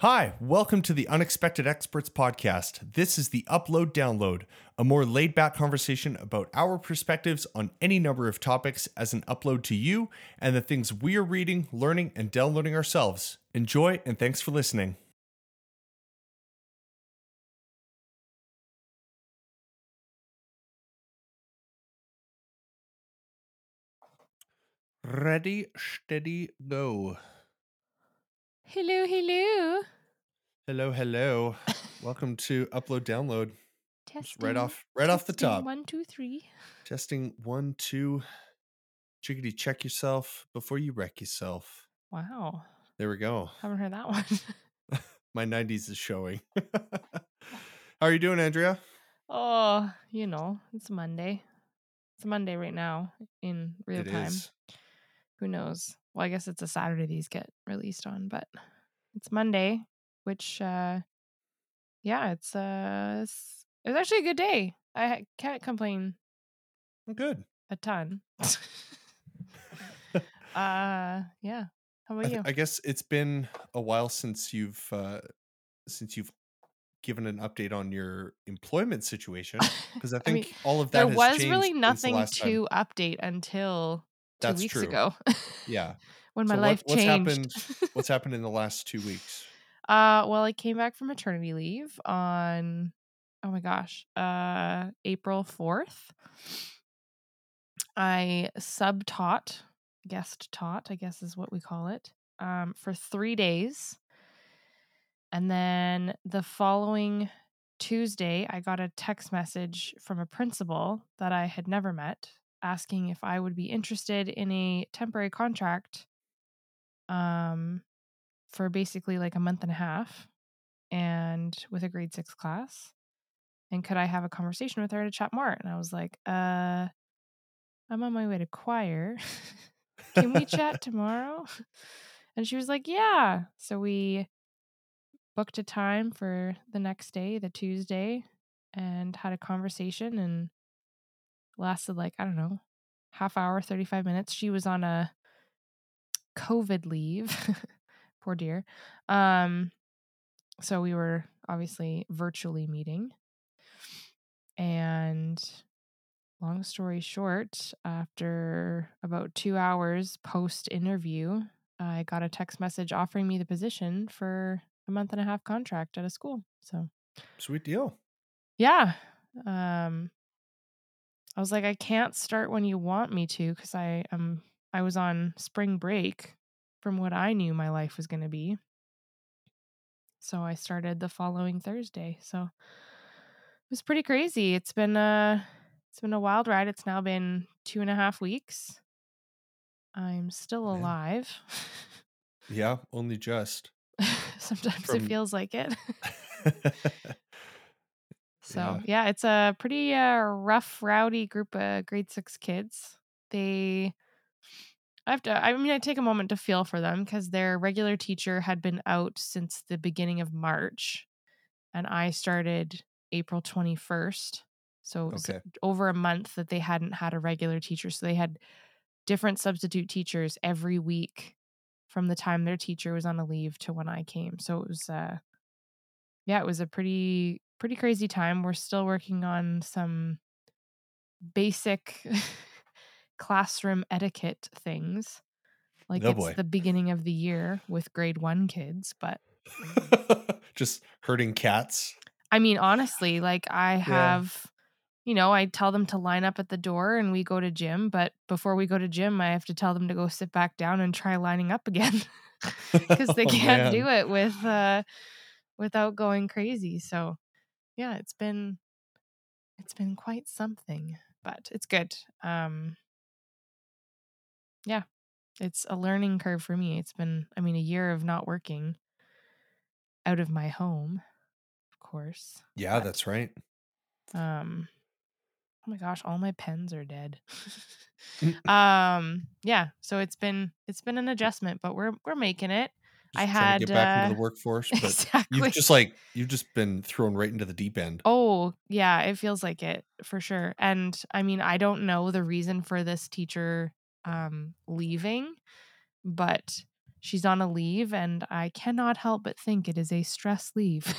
Hi, welcome to the Unexpected Experts podcast. This is the Upload Download, a more laid back conversation about our perspectives on any number of topics as an upload to you and the things we are reading, learning, and downloading ourselves. Enjoy and thanks for listening. Ready, steady, go. Hello, hello. Hello, hello. Welcome to Upload Download. Testing. Right off right off the testing, top. One, two, three. Testing one, two. Chickadee, check yourself before you wreck yourself. Wow. There we go. Haven't heard that one. My 90s is showing. How are you doing, Andrea? oh, you know, it's Monday. It's Monday right now in real It time. is. Who knows? Well, I guess it's a Saturday these get released on, but it's Monday, which uh yeah, it's uh it's, it's actually a good day. I can't complain Good. a ton. uh yeah. How I, about you? I guess it's been a while since you've uh, since you've given an update on your employment situation because I I think mean, all of that there was really nothing last time. to update until That's weeks true. ago Yeah. when my So what- life what's changed. happened- What's happened in the last two weeks? uh, well, I came back from maternity leave on oh my gosh, uh, April fourth. I sub taught, guest taught, I guess is what we call it, um, for three days. And then the following Tuesday, I got a text message from a principal that I had never met asking if I would be interested in a temporary contract um, for basically like a month and a half and with a grade six class. And could I have a conversation with her to chat more? And I was like, uh, I'm on my way to choir. Can we chat tomorrow? And she was like, Yeah. So we booked a time for the next day, the Tuesday, and had a conversation and lasted like, I don't know, half hour, 35 minutes. She was on a COVID leave. Poor dear. Um, so we were obviously virtually meeting. And long story short, after about two hours post interview, I got a text message offering me the position for a month and a half contract at a school. So Sweet deal. yeah. Um I was like, I can't start when you want me to because I am I was on spring break from what I knew my life was gonna be. So I started the following Thursday. So it was pretty crazy. It's been a it's been a wild ride. It's now been two and a half weeks. I'm still alive. Yeah, only just. Sometimes From- it feels like it. So Yeah. yeah, it's a pretty uh, rough, rowdy group of grade six kids. They, I have to. I mean, I take a moment to feel for them because their regular teacher had been out since the beginning of March, and I started April twenty first. So Okay. over a month that they hadn't had a regular teacher. So they had different substitute teachers every week from the time their teacher was on a leave to when I came. So it was uh yeah, it was a pretty pretty crazy time. We're still working on some basic classroom etiquette things. Like Oh, it's boy. the beginning of the year with grade 1 kids, but just herding cats. I mean honestly, like I have you know, I tell them to line up at the door and we go to gym, but before we go to gym, I have to tell them to go sit back down and try lining up again because they Oh, can't man. do it with uh without going crazy. So, yeah, it's been it's been quite something, but it's good. Um yeah, it's a learning curve for me. It's been I mean a year of not working out of my home, of course. Yeah, but, that's right. Um Oh my gosh, all my pens are dead. Um yeah, so it's been it's been an adjustment, but we're we're making it. I trying to get had, back into uh, the workforce, but exactly. you've just like you've just been thrown right into the deep end. Oh, yeah, it feels like it for sure. And I mean, I don't know the reason for this teacher um leaving, but she's on a leave, and I cannot help but think it is a stress leave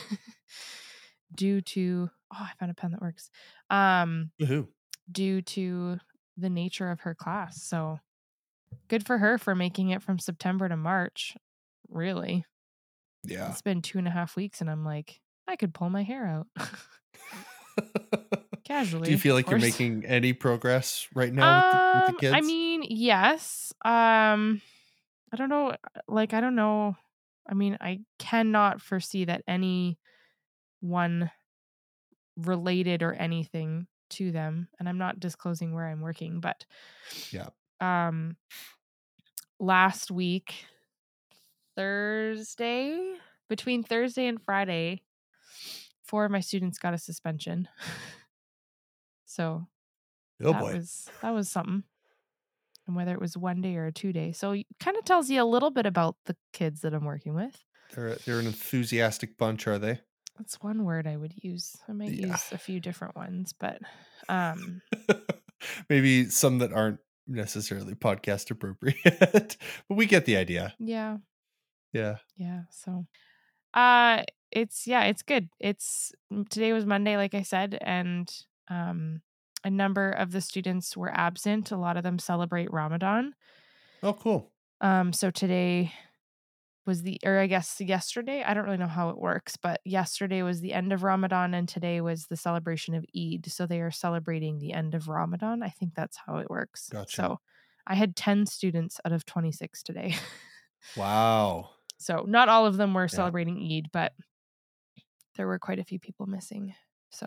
due to oh, I found a pen that works. Um, Woohoo. due to the nature of her class. So good for her for making it from September to March. Really, Yeah. it's been two and a half weeks, and I'm like, I could pull my hair out casually. Do you feel like you're making any progress right now with, the, with Um, the kids? I mean, yes. Um, I don't know. Like, I don't know. I mean, I cannot foresee that any one related or anything to them, and I'm not disclosing where I'm working, but Yeah. Um, last week, Thursday, between Thursday and Friday, four of my students got a suspension. so oh that boy. was that was something. And whether it was one day or a two day. So it kind of tells you a little bit about the kids that I'm working with. They're they're an enthusiastic bunch, are they? That's one word I would use. I might Yeah. use a few different ones, but um Maybe some that aren't necessarily podcast appropriate, but we get the idea. yeah, Yeah. yeah. So uh it's yeah, it's good. It's today was Monday, like I said, and um a number of the students were absent. A lot of them celebrate Ramadan. Oh, cool. Um, so today was the, or I guess yesterday, I don't really know how it works, but yesterday was the end of Ramadan and today was the celebration of Eid. So they are celebrating the end of Ramadan. I think that's how it works. Gotcha. So I had 10 students out of 26 today. Wow. So not all of them were Yeah. celebrating Eid, but there were quite a few people missing. So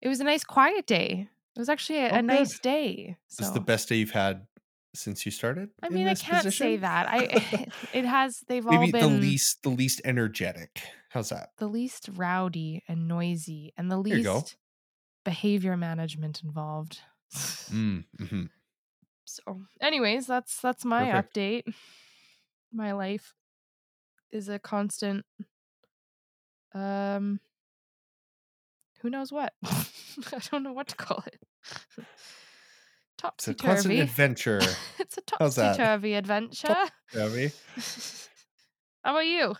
it was a nice quiet day. It was actually a, Oh, a nice day. So This is the best day you've had since you started. I mean, I can't say that. I it has they've all been the least the least energetic. How's that? the least rowdy and noisy and the There you go. least behavior management involved. Mm, mhm. So, anyways, that's that's my Perfect. update. My life is a constant um who knows what? I don't know what to call it. It's Topsy a constant turvy. adventure. it's a topsy turvy adventure. Abby. How about you?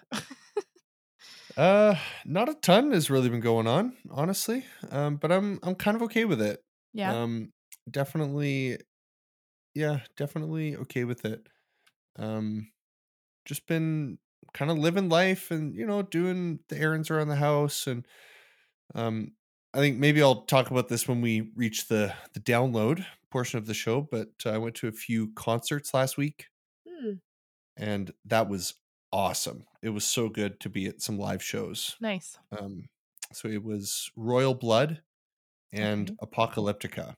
Uh, not a ton has really been going on, honestly. Um, but I'm I'm kind of okay with it. yeah. Um, definitely, yeah, definitely okay with it. Um, just been kind of living life and you know doing the errands around the house and um, I think maybe I'll talk about this when we reach the the download portion of the show. But uh, I went to a few concerts last week Hmm, and that was awesome. It was so good to be at some live shows. nice. Um, so it was Royal Blood and Okay. Apocalyptica.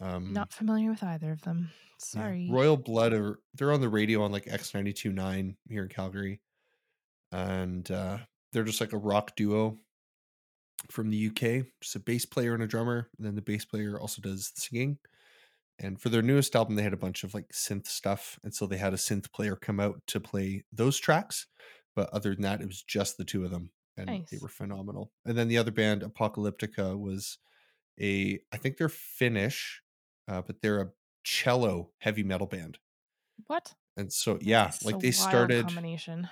Um, Not familiar with either of them. yeah, Sorry. Royal Blood are they're on the radio on like X929 here in Calgary. And uh, they're just like a rock duo from the UK. Just a bass player and a drummer. And then the bass player also does the singing. And for their newest album, they had a bunch of like synth stuff. And so they had a synth player come out to play those tracks. But other than that, it was just the two of them. And they were phenomenal. And then the other band, Apocalyptica, was a, I think they're Finnish, uh, but they're a cello heavy metal band. What? And so, yeah, That's like they started, combination.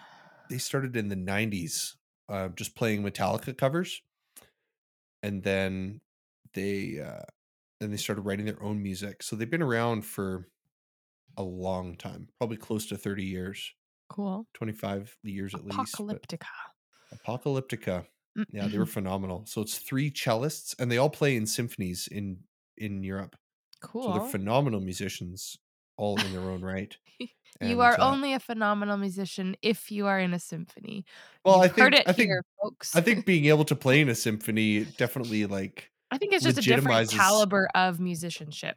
they started in the 90s, uh, just playing Metallica covers. And then they, uh, then they started writing their own music. So they've been around for a long time, probably close to 30 years, Cool. 25 years at least. Apocalyptica. Apocalyptica. Yeah, they were phenomenal. So it's three cellists, and they all play in symphonies in in Europe. Cool. So they're phenomenal musicians, all in their own right. you are uh, only a phenomenal musician if you are in a symphony. well. I You've heard think it I think here, folks. I think being able to play in a symphony definitely like I think it's just a different caliber of musicianship.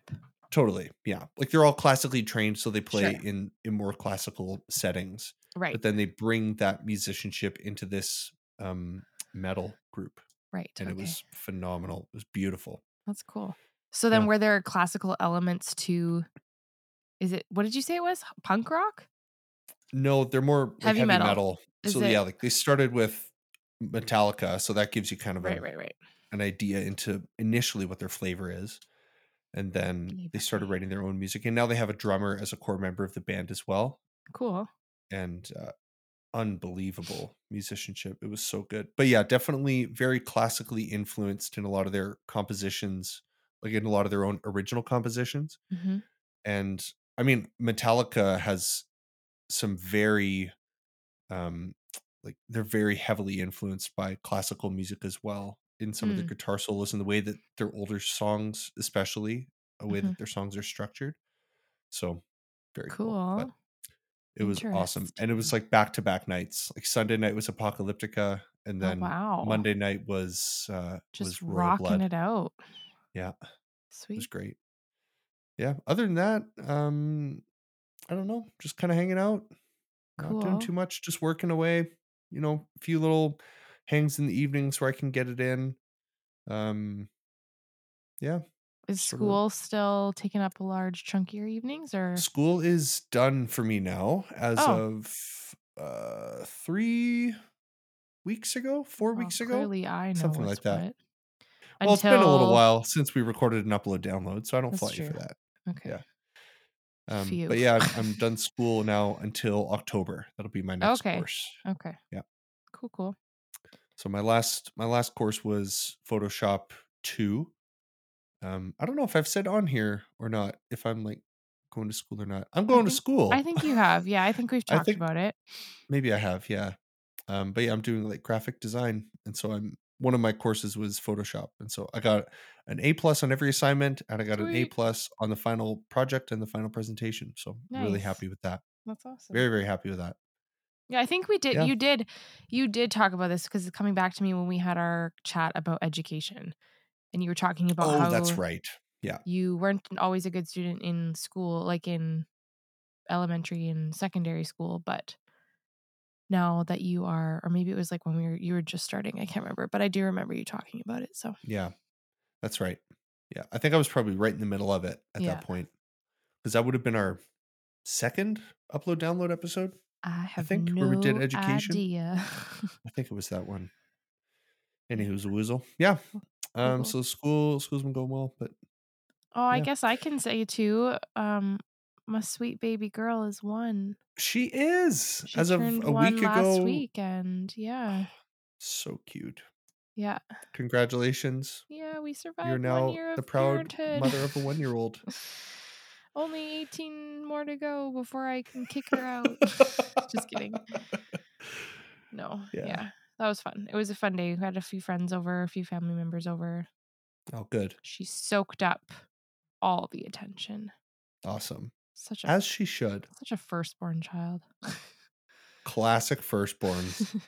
totally yeah like they're all classically trained, so they play Sure. in in more classical settings. Right. But then they bring that musicianship into this um metal group, right. and okay. it was phenomenal. It was beautiful. That's cool. So then Yeah. were there classical elements to is it what did you say it was? Punk rock? No, they're more like Heavy heavy, metal. metal. So it- yeah, like they started with Metallica, so that gives you kind of Right, a, right, right. an idea into initially what their flavor is. And then they started writing their own music. And now they have a drummer as a core member of the band as well. Cool. and uh, unbelievable musicianship. It was so good. But yeah, definitely very classically influenced in a lot of their compositions, like in a lot of their own original compositions. hmm And I mean, Metallica has some very um like they're very heavily influenced by classical music as well in some of their Mm. guitar solos and the way that their older songs especially a way Mhm. that their songs are structured so very cool, Cool. it was awesome and it was like back to back nights like sunday night was apocalyptica and Oh then wow. monday night was uh Just was rocking blood it out. Yeah it was great. Yeah other than that um i don't know just kind of hanging out not doing too much just working away you know a few little hangs in the evenings where i can get it in um yeah Is sort of school still taking up a large chunk of your evenings or? school is done for me now as Oh, of uh three weeks ago four well, weeks ago clearly I know something like that. what. Well it's been a little while since we recorded an upload download so i don't that's fault you for that Okay. yeah um but yeah I'm, I'm done school now until october that'll be my next Okay. course Okay. yeah Cool. Cool. so my last my last course was photoshop 2 um i don't know if i've said on here or not if i'm like going to school or not i'm going to school I think you have. Yeah, I think we've talked think about it. maybe i have yeah um but yeah i'm doing like graphic design and so i'm one of my courses was photoshop and so i got an a plus on every assignment and i got an a plus on the final project and the final presentation so I'm really happy with that That's awesome. very very happy with that Yeah, I think we did. yeah You did. You did talk about this because it's coming back to me when we had our chat about education, and you were talking about oh that's right yeah you weren't always a good student in school, like in elementary and secondary school, but now that you are, or maybe it was like when we were you were just starting. I can't remember, but I do remember you talking about it. So yeah that's right yeah i think i was probably right in the middle of it at yeah, that point because that would have been our second upload download episode I i have think where we did no education idea. i think it was that one anywho's a woozle yeah um so school school's been going well but Oh, I yeah guess I can say too. Um, my sweet baby girl is one. she is She as of a week last ago week, and yeah, ah, so cute yeah, congratulations yeah. We survived. you're now the proud parenthood. mother of a one year old Only 18 more to go before I can kick her out. Just kidding. No, yeah yeah, that was fun. It was a fun day. We had a few friends over, a few family members over. oh good She soaked up all the attention. awesome Such a as she should such a firstborn child. classic firstborns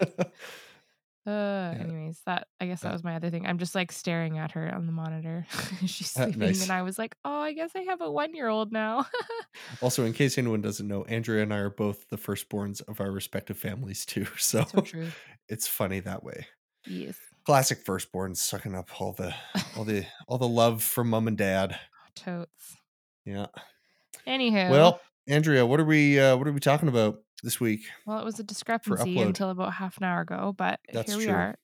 Uh, yeah anyways, that I guess that was my other thing. I'm just like staring at her on the monitor. She's sleeping, nice and I was like, "Oh, I guess I have a one year old now." Also, in case anyone doesn't know, Andrea and I are both the firstborns of our respective families too. So so true. it's funny that way. Yes. Classic firstborns sucking up all the all the all the love from mom and dad. Totes. Yeah. Anywho, Well, Andrea, what are we uh what are we talking about this week well, it was a discrepancy until about half an hour ago, but That's here we true. are.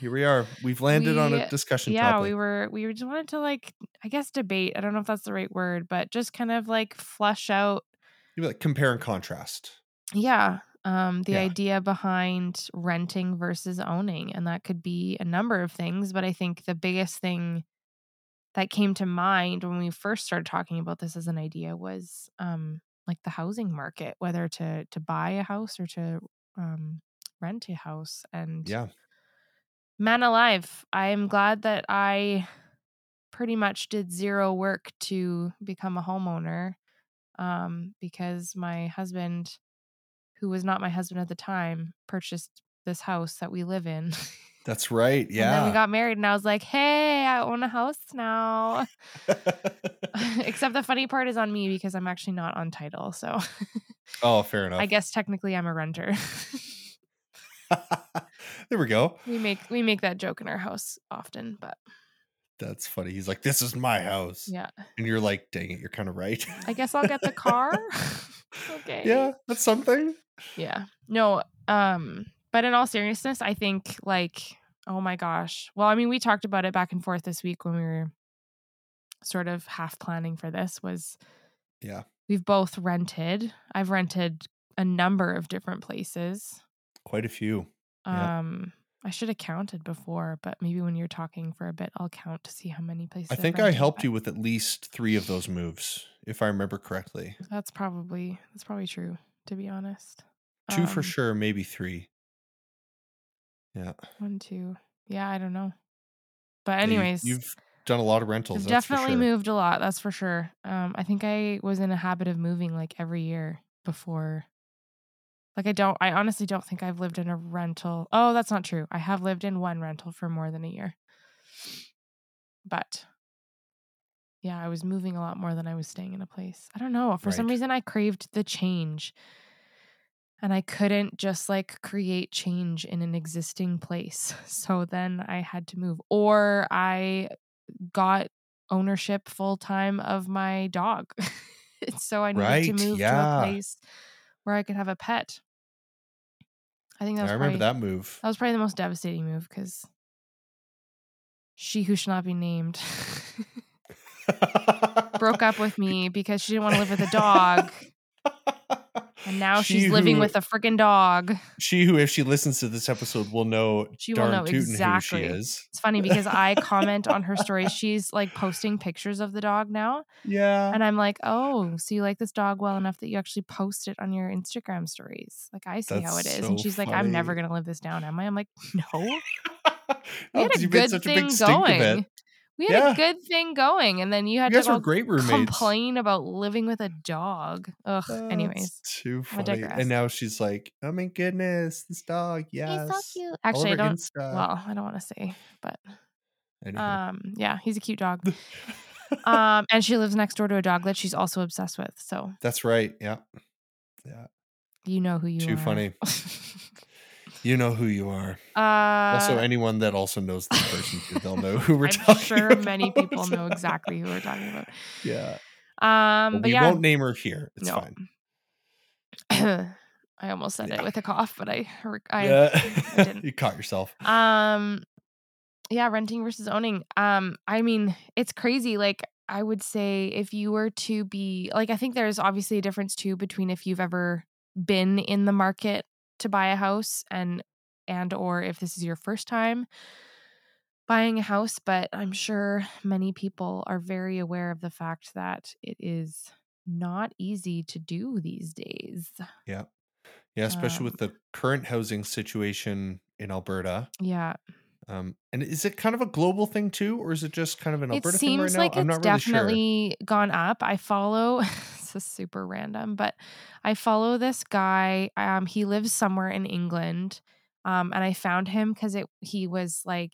Here we are. We've landed on a discussion yeah, we were we just wanted to like, I guess, debate. I don't know if that's the right word, but just kind of like flesh out Maybe like compare and contrast. Yeah. Um, the Yeah. idea behind renting versus owning. And that could be a number of things. But I think the biggest thing that came to mind when we first started talking about this as an idea was um, like the housing market, whether to to buy a house or to um, rent a house. And Yeah. man alive, I'm glad that I pretty much did zero work to become a homeowner um, because my husband who was not my husband at the time, purchased this house that we live in. That's right. Yeah. And then we got married, and I was like, hey, I own a house now. Except the funny part is on me because I'm actually not on title. So oh, fair enough. I guess technically I'm a renter. there we go. we make we make that joke in our house often, but That's funny. He's like, "This is my house," yeah. and you're like, "Dang it, you're kind of right." I guess I'll get the car. okay. yeah, that's something. Yeah. No, um, but in all seriousness, I think like, oh my gosh. Well, I mean, we talked about it back and forth this week when we were sort of half planning for this was Yeah. we've both rented. I've rented a number of different places. Quite a few. Yeah. Um, I should have counted before, but maybe when you're talking for a bit, I'll count to see how many places. I think I helped you with at least three of those moves, if I remember correctly. That's probably that's probably true. To be honest, Two for Um, sure, maybe three. Yeah. One, two. Yeah, I don't know. But Yeah, you- anyways, you've done a lot of rentals. I've definitely sure. moved a lot. That's for sure. Um, I think I was in a habit of moving like every year before. Like I don't. I honestly don't think I've lived in a rental. Oh, that's not true. I have lived in one rental for more than a year. But yeah, I was moving a lot more than I was staying in a place. I don't know. For some reason, I craved the change. And I couldn't just like create change in an existing place. So then I had to move. Or I got ownership full time of my dog. so I needed Right, to move to a place where I could have a pet. I think that was I remember probably, that move. that was probably the most devastating move because she who should not be named broke up with me because she didn't want to live with a dog. And now She she's living who- with a freaking dog. She who, if she listens to this episode, will know She will know tootin' exactly. who she is. It's funny because I comment on her stories. She's like posting pictures of the dog now. Yeah. And I'm like, oh, so you like this dog well enough that you actually post it on your Instagram stories. Like, I see how it is. So and she's like, I'm never going to live this down, am I? I'm like, no. We oh, had 'cause a good such a thing big stink of going. We had Yeah. a good thing going. And then you had You to great roommates. complain about living with a dog. Ugh. That's anyways. too funny. And now she's like, "Oh my goodness, this dog, yes, He's so cute. all Actually, I don't. Insta." Well, I don't want to say, but Anyhow. um, yeah, he's a cute dog. um, and she lives next door to a dog that she's also obsessed with. So That's right. Yeah, yeah. you know who you Too are. Too funny. You know who you are. uh, also, anyone that also knows this person too, they'll know who we're talking about. I'm talking. sure many people know exactly who we're talking about. yeah, Um, but but we yeah, won't name her here. It's No. fine. I almost said Yeah. it with a cough, but I, I yeah, didn't. you caught yourself. Um yeah, renting versus owning. Um I mean, it's crazy like I would say if you were to be like I think there's obviously a difference too between if you've ever been in the market to buy a house and and or if this is your first time buying a house, but I'm sure many people are very aware of the fact that it is not easy to do these days. Yeah, Yeah, especially Um, with the current housing situation in Alberta. Yeah. Um, and is it kind of a global thing too, or is it just kind of an It Alberta thing right seems now? like I'm it's not really sure. definitely gone up. I follow this is super random, but I follow this guy. Um, he lives somewhere in England. Um, and I found him because it he was like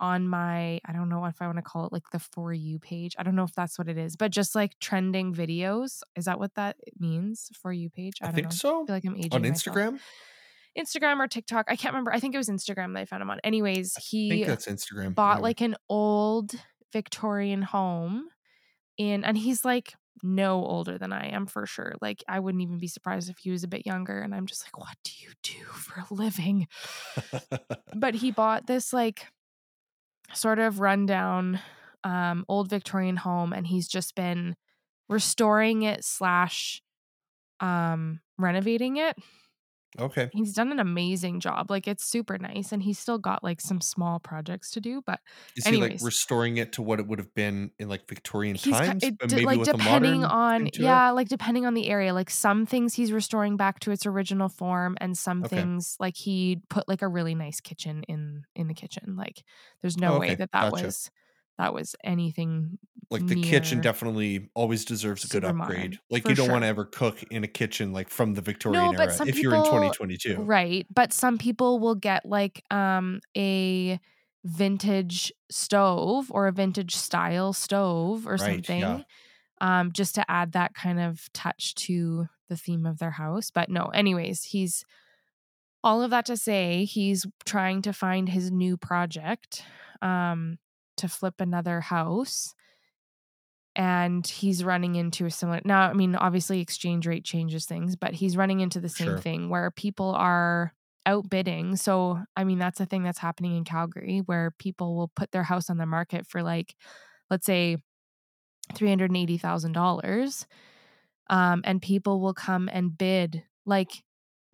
on my I don't know if I want to call it like the for you page. I don't know if that's what it is, but just like trending videos. Is that what that means? For you page? I, I, don't think know. so. I feel like I'm aging On myself. Instagram, Instagram or TikTok. I can't remember. I think it was Instagram that I found him on. Anyways, I he think that's Instagram. bought anyway. like an old Victorian home in and he's like no older than I am for sure. Like I wouldn't even be surprised if he was a bit younger and I'm just like what do you do for a living? But he bought this like sort of rundown um old Victorian home and he's just been restoring it slash um renovating it okay. he's done an amazing job like it's super nice and he's still got like some small projects to do but Is he like restoring it to what it would have been in like Victorian he's times, it, but maybe like with depending on to it? yeah like depending on the area like some things he's restoring back to its original form and some Okay. things like he put like a really nice kitchen in in the kitchen like there's no Oh, way that that Gotcha. was that was anything Like the kitchen definitely always deserves a good upgrade. Like you don't want to ever cook in a kitchen like from the Victorian but era if you're in 2022. Right. But some people will get like um a vintage stove or a vintage style stove or Right, something. yeah. Um, just to add that kind of touch to the theme of their house. But no, anyways, he's all of that to say he's trying to find his new project um to flip another house and he's running into a similar now i mean obviously exchange rate changes things but he's running into the same Sure. thing where people are outbidding so i mean that's a thing that's happening in calgary where people will put their house on the market for like let's say $380000 Um, and people will come and bid. Like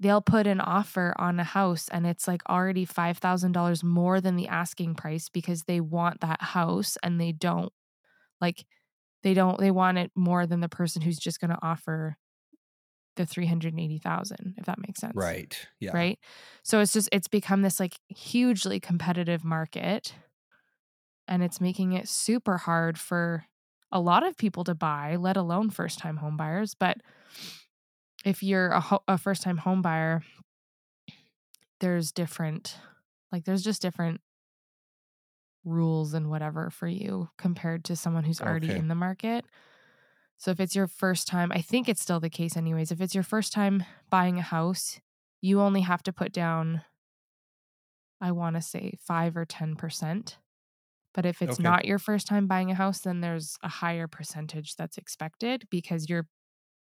they'll put an offer on a house and it's like already $5,000 more than the asking price because they want that house and they don't like they don't they want it more than the person who's just going to offer the 380,000 if that makes sense. Right. Yeah. Right? So it's just it's become this like hugely competitive market and it's making it super hard for a lot of people to buy, let alone first time home buyers, but if you're a, ho- a first time home buyer there's different like there's just different rules and whatever for you compared to someone who's already Okay. in the market. So if it's your first time, I think it's still the case anyways. If it's your first time buying a house, you only have to put down I want to say 5 or 10%. But if it's Okay. not your first time buying a house, then there's a higher percentage that's expected because you're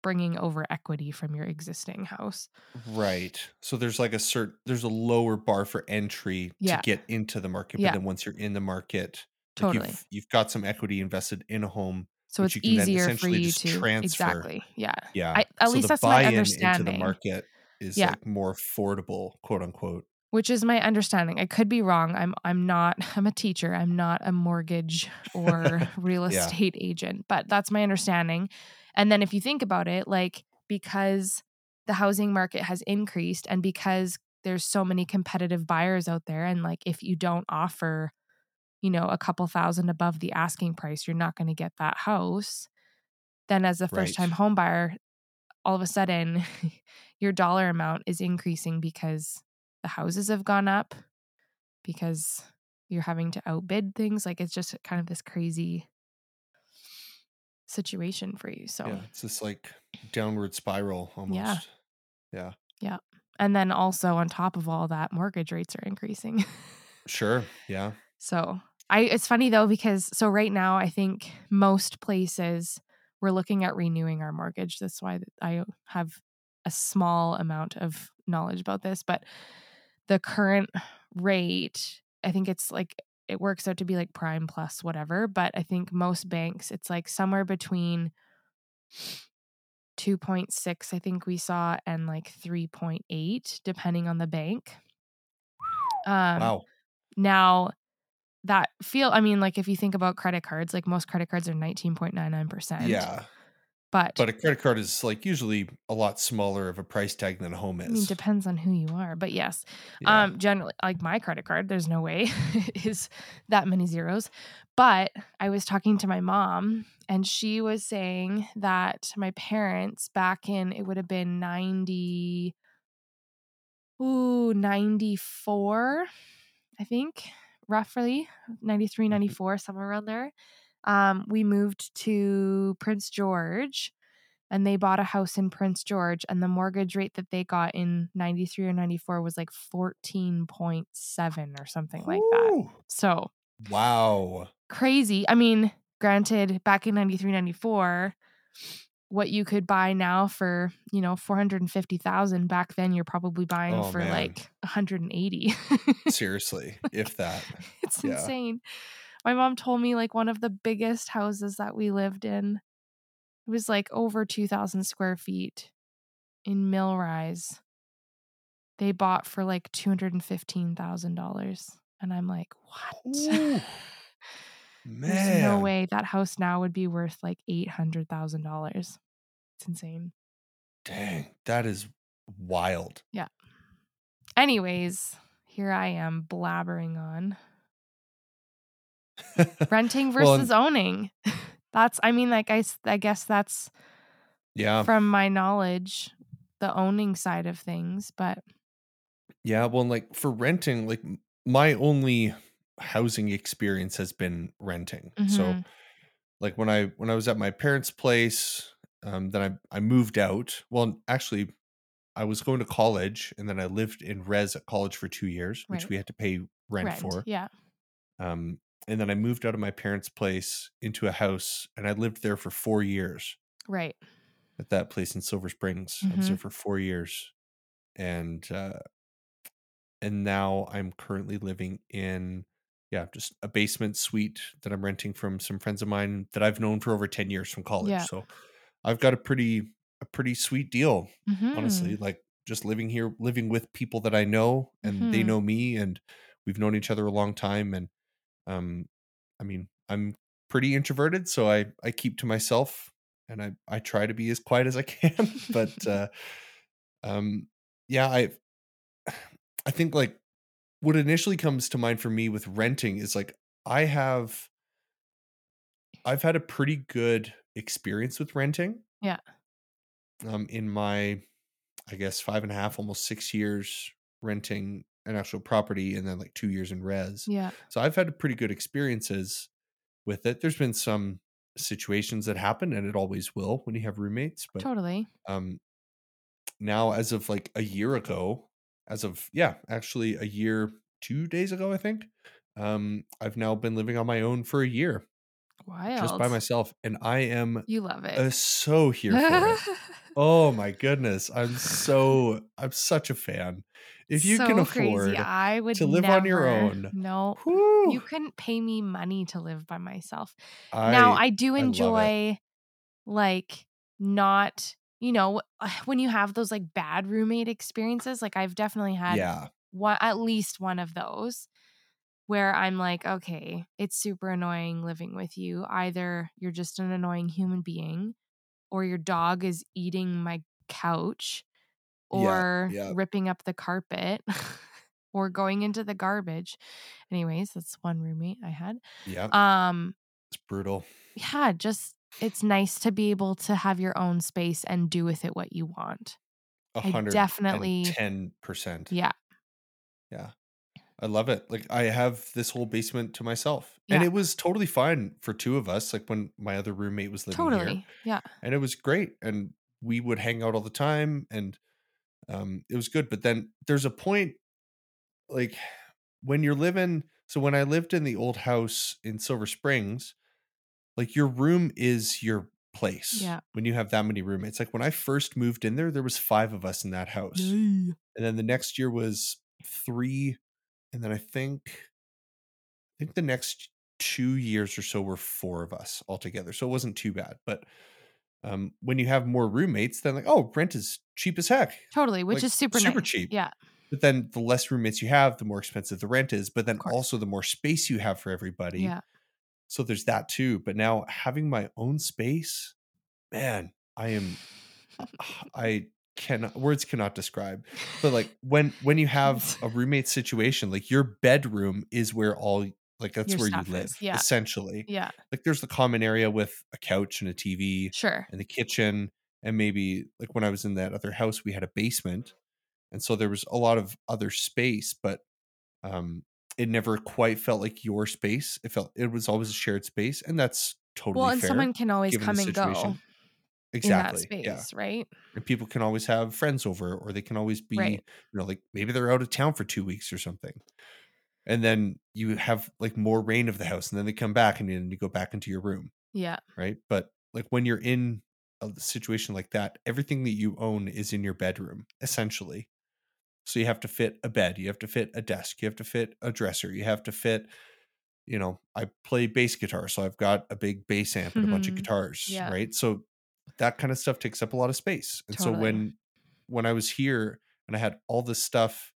bringing over equity from your existing house. Right. So there's like a cert there's a lower bar for entry Yeah. to get into the market, Yeah. but then once you're in the market, like Totally. you've you've got some equity invested in a home. So it's you can then easier for you to transfer. exactly. Yeah. Yeah. I- at so least that's my buy-in into the market is Yeah. like more affordable, quote unquote. Which is my understanding. I could be wrong. I'm I'm not I'm a teacher. I'm not a mortgage or real estate agent, but that's my understanding. And then if you think about it, like because the housing market has increased and because there's so many competitive buyers out there and like if you don't offer you know a couple thousand above the asking price you're not going to get that house then as a first time Right. home buyer all of a sudden your dollar amount is increasing because the houses have gone up because you're having to outbid things like it's just kind of this crazy situation for you so Yeah. It's this like downward spiral almost. Yeah. Yeah. and then also on top of all that mortgage rates are increasing Sure. Yeah. So I it's funny though because so right now I think most places we're looking at renewing our mortgage. That's why I have a small amount of knowledge about this, but the current rate, I think it's like it works out to be like prime plus whatever, but I think most banks it's like somewhere between 2.6 I think we saw and like 3.8 depending on the bank. Um wow. now, that feel, I mean, like if you think about credit cards, like most credit cards are 19.99%. Yeah. But, But a credit card is like usually a lot smaller of a price tag than a home I mean, is. depends on who you are. But yes, Yeah. um, generally, like my credit card, there's no way is that many zeros. But I was talking to my mom and she was saying that my parents back in, it would have been 90, ooh, 94, I think, roughly 93, Mhm. 94, somewhere around there. Um, we moved to Prince George and they bought a house in Prince George and the mortgage rate that they got in 93 or 94 was like 14.7 or something like that. So Wow. crazy. I mean, granted, back in 93, 94, what you could buy now for, you know, 450,000 back then you're probably buying Oh, for man. like 180. Seriously, if that. it's Yeah. insane. My mom told me like one of the biggest houses that we lived in it was like over 2,000 square feet in Millrise. They bought for like $215,000. And I'm like, what? Ooh, There's no way that house now would be worth like $800,000. It's insane. Dang, that is wild. Yeah. Anyways, here I am blabbering on. Renting versus Well, owning. That's, I mean, like, I I guess that's yeah. from my knowledge, the owning side of things. But Yeah, well, like for renting, like my only housing experience has been renting. So Mhm. like when I when I was at my parents' place, um, then I I moved out. Well, actually, I was going to college, and then I lived in res at college for two years, which we had to pay rent, rent. for. Yeah. Um, and then I moved out of my parents' place into a house, and I lived there for four years Right. at that place in Silver Springs. I was there for four years, and uh, and now I'm currently living in yeah, just a basement suite that I'm renting from some friends of mine that I've known for over ten years from college. Yeah. So I've got a pretty a pretty sweet deal, Mhm. honestly. Like just living here, living with people that I know and they Mhm. know me and we've known each other a long time and um I mean, I'm pretty introverted, so I I keep to myself and I I try to be as quiet as I can, but uh um yeah, I I think like what initially comes to mind for me with renting is like I have I've had a pretty good experience with renting. Yeah. Um, in my, I guess five and a half, almost six years renting an actual property, and then like two years in res. Yeah. So I've had pretty good experiences with it. There's been some situations that happen, and it always will when you have roommates. But Totally. um, now, as of like a year ago, as of yeah, actually a year, two days ago, I think, um, I've now been living on my own for a year Wild. just by myself, and I am You love it. uh, so here for it. Oh my goodness, I'm so I'm such a fan. If you can afford crazy. I would to live on your own, No, whew, you couldn't pay me money to live by myself. I, now I do enjoy like not you know when you have those like bad roommate experiences like I've definitely had yeah, one at least one of those where I'm like okay it's super annoying living with you either you're just an annoying human being or your dog is eating my couch or yeah. ripping up the carpet or going into the garbage anyways that's one roommate I had yeah, um it's brutal. yeah, just it's nice to be able to have your own space and do with it what you want. A I hundred definitely- ten percent. Yeah. Yeah. I love it. Like I have this whole basement to myself. And it was totally fine for two of us, like when my other roommate was living here. Totally. Yeah. and it was great and we would hang out all the time and um it was good but then there's a point like when you're living so when i lived in the old house in silver springs like your room is your place Yeah. when you have that many roommates like when i first moved in there there was five of us in that house and then the next year was three and then i think i think the next two years or so were four of us altogether so it wasn't too bad but um when you have more roommates then like oh rent is cheap as heck Totally, which Like, is super super nice. cheap. Yeah. but then the less roommates you have the more expensive the rent is but then also the more space you have for everybody Yeah. so there's that too but now having my own space man i am i cannot words cannot describe but like when when you have a roommate situation like your bedroom is where all like that's Your where you live yeah. essentially Yeah. like there's the common area with a couch and a tv Sure. and the kitchen and maybe like when i was in that other house we had a basement and so there was a lot of other space but um it never quite felt like your space it felt it was always a shared space and that's totally well, and fair someone can always come and go exactly that space, yeah right? and people can always have friends over or they can always be Right. you know like maybe they're out of town for two weeks or something and then you have like more reign of the house and then they come back and then you go back into your room Yeah. right but like when you're in a situation like that everything that you own is in your bedroom essentially so you have to fit a bed you have to fit a desk you have to fit a dresser you have to fit you know i play bass guitar so i've got a big bass amp and a bunch of Mhm. guitars Yeah. right so that kind of stuff takes up a lot of space and so when when i was here and i had all this stuff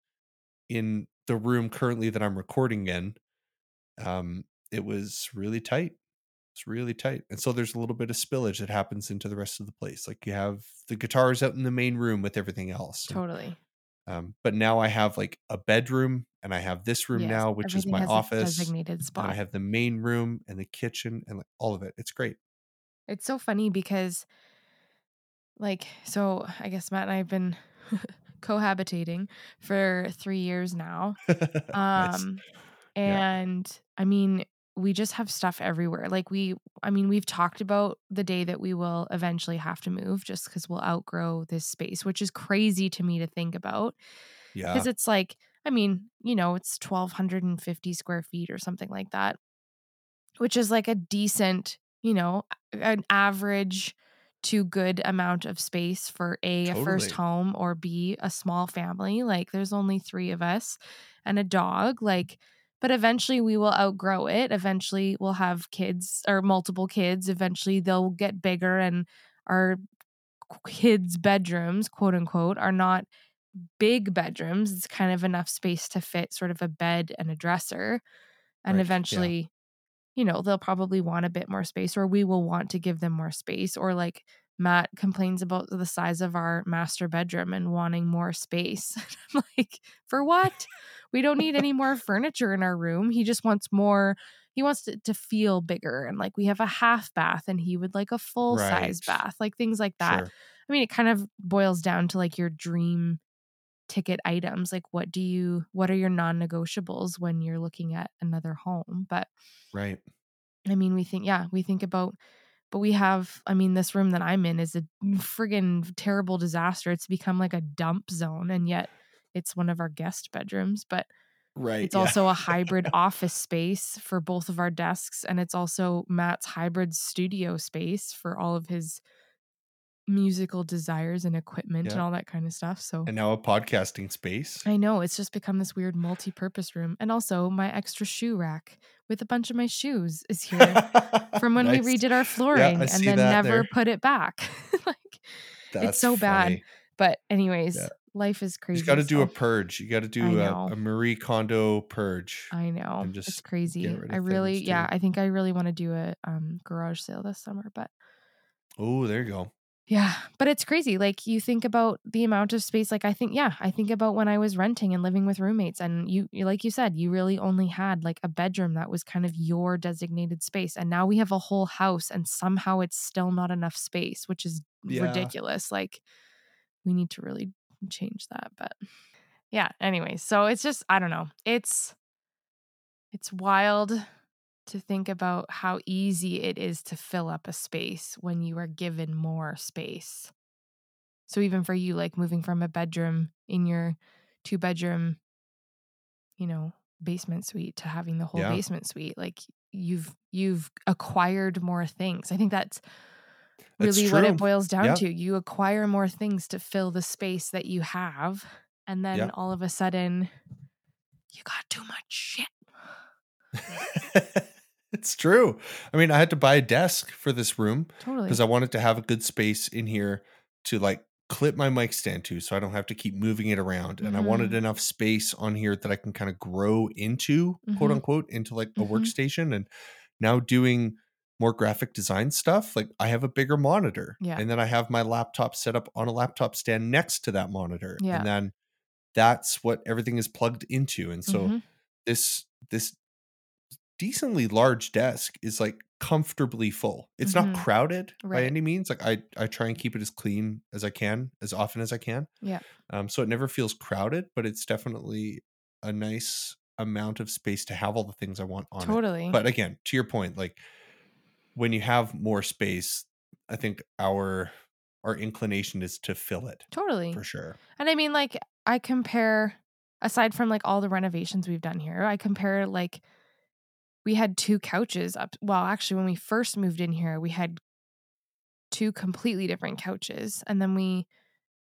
in the room currently that i'm recording in um it was really tight. It's really tight and so there's a little bit of spillage that happens into the rest of the place like you have the guitars out in the main room with everything else and, Totally. um, but now i have like a bedroom and i have this room Yes, now which is my office designated and i have the main room and the kitchen and like all of it. It's great It's so funny because, like, so I guess Matt and I have been cohabitating for three years now. Nice. Um, Yeah. and I mean, we just have stuff everywhere. Like, we, I mean, we've talked about the day that we will eventually have to move just because we'll outgrow this space, which is crazy to me to think about. yeah Because it's like, I mean, you know, it's 1,250 square feet or something like that, which is like a decent, you know, an average to good amount of space for A, a first home, or B, a small family. Like there's only three of us and a dog. Like, but eventually we will outgrow it. Eventually we'll have kids or multiple kids. Eventually they'll get bigger and our kids' bedrooms, quote unquote, are not big bedrooms. It's kind of enough space to fit sort of a bed and a dresser. And Right, eventually, you know, they'll probably want a bit more space, or we will want to give them more space. Or like Matt complains about the size of our master bedroom and wanting more space. I'm like, for what? We don't need any more furniture in our room. He just wants more. He wants it to feel bigger. And like we have a half bath and he would like a full size bath, like things like that. Sure. I mean, it kind of boils down to like your dream ticket items. Like, what do you, what are your non negotiables when you're looking at another home? But Right. I mean, we think, yeah, we think about, but we have, I mean, this room that I'm in is a friggin' terrible disaster. It's become like a dump zone. And yet it's one of our guest bedrooms, but Right. it's yeah. also a hybrid office space for both of our desks. And it's also Matt's hybrid studio space for all of his musical desires and equipment and all that kind of stuff. So and now a podcasting space. I know it's just become this weird multi purpose room. And also my extra shoe rack with a bunch of my shoes is here from when Nice. we redid our flooring and then never there. put it back. like, That's so bad. but anyways, Yeah. life is crazy. You got to do a purge. You got to do a, a Marie Kondo purge. I know. and It's just crazy. I really, yeah, too. I think I really want to do a um, garage sale this summer, but Oh, there you go. Yeah, but it's crazy. Like you think about the amount of space. Like I think, yeah, I think about when I was renting and living with roommates, and you, like you said, you really only had like a bedroom that was kind of your designated space, and now we have a whole house, and somehow it's still not enough space, which is Yeah. ridiculous. Like we need to really change that, but yeah. Anyway, so it's just I don't know. It's it's wild to think about how easy it is to fill up a space when you are given more space. So even for you, like moving from a bedroom in your two bedroom, you know, basement suite to having the whole Yeah. basement suite, like you've you've acquired more things. I think that's That's really what it boils down Yeah. to. You acquire more things to fill the space that you have, and then Yeah. all of a sudden, you got too much shit. it's true. I mean, I had to buy a desk for this room Totally. because I wanted to have a good space in here to like clip my mic stand to so I don't have to keep moving it around. And I wanted Mhm. enough space on here that I can kind of grow into, quote Mhm. unquote, into like a Mhm. workstation. And now doing more graphic design stuff, like I have a bigger monitor. Yeah. And then I have my laptop set up on a laptop stand next to that monitor. Yeah. And then that's what everything is plugged into. And so Mhm. this this decently large desk is like comfortably full. It's Mhm. not crowded by any means. Like I I try and keep it as clean as I can, as often as I can. Yeah. Um so it never feels crowded, but it's definitely a nice amount of space to have all the things I want on it. Totally. But again, to your point, like when you have more space, I think our our inclination is to fill it totally. for sure. And I mean, like, I compare, aside from like all the renovations we've done here, I compare like we had two couches up. Well, actually, when we first moved in here, we had two completely different couches. And then we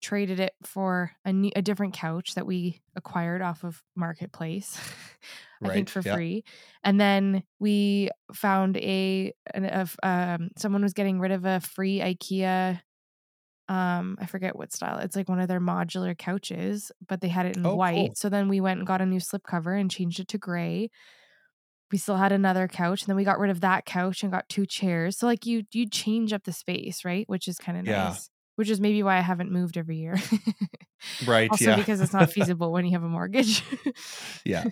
traded it for a, new, a different couch that we acquired off of Marketplace, I think for yeah. free. And then we found a, an, a um, someone was getting rid of a free IKEA um i forget what style it's like one of their modular couches but they had it in Oh, white cool. so then we went and got a new slipcover and changed it to gray we still had another couch and then we got rid of that couch and got two chairs so like you you change up the space right which is kind of Yeah. nice which is maybe why i haven't moved every year Right. also yeah. because it's not feasible when you have a mortgage yeah.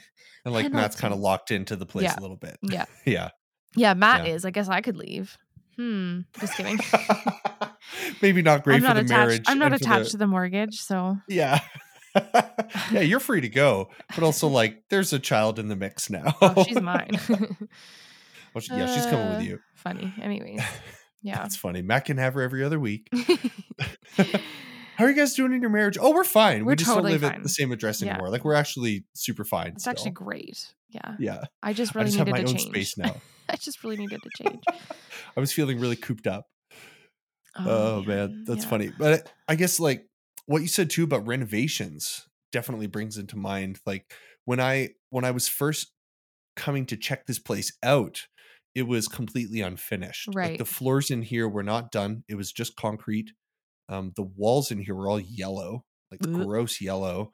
And like Matt's kind of locked into the place Yeah. a little bit. yeah Yeah. yeah matt Yeah. is i guess i could leave hmm just kidding Maybe not great i'm for not the attached marriage. i'm not attached the- to the mortgage so Yeah. yeah, you're free to go. But also like there's a child in the mix now. oh, she's mine Well, she- yeah, she's coming Uh, with you. funny anyways yeah That's funny. Matt can have her every other week. How are you guys doing in your marriage? Oh, we're fine. We're we just totally don't live at the same address Yeah. anymore. Like we're actually super fine. It's still. actually great. Yeah. Yeah. I just I really just have my to own change. space now. I just really needed to change. I was feeling really cooped up. Oh, man, that's yeah. funny. But I guess like what you said too about renovations definitely brings into mind like when I when I was first coming to check this place out, it was completely unfinished. Like Right. the floors in here were not done. It was just concrete. Um, the walls in here were all yellow, like Ugh. gross yellow,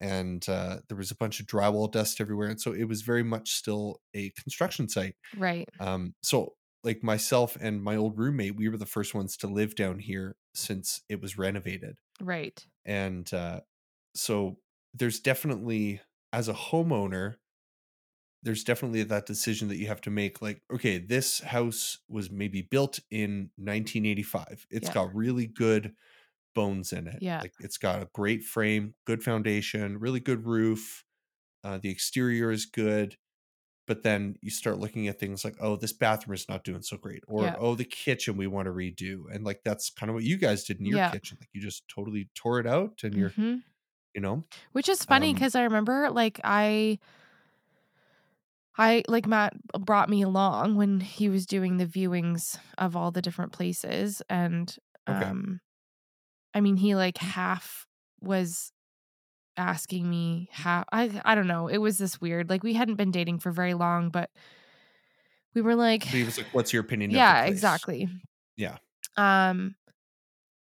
and uh, there was a bunch of drywall dust everywhere, and so it was very much still a construction site. Right. Um, so like myself and my old roommate, we were the first ones to live down here since it was renovated Right. and uh, so there's definitely as a homeowner there's definitely that decision that you have to make like okay this house was maybe built in 1985 It's Yeah. got really good bones in it Yeah. like it's got a great frame good foundation really good roof uh, the exterior is good but then you start looking at things like oh this bathroom is not doing so great or Yeah. oh the kitchen we want to redo and like that's kind of what you guys did in your Yeah. kitchen like you just totally tore it out and you're Mhm. you know Which is funny Um, because I remember like I I like Matt brought me along when he was doing the viewings of all the different places and Okay. um I mean he like half was asking me how I I don't know. It was this weird. Like we hadn't been dating for very long, but we were like But he was like, "What's your opinion?" Yeah, place?" exactly. Yeah. Um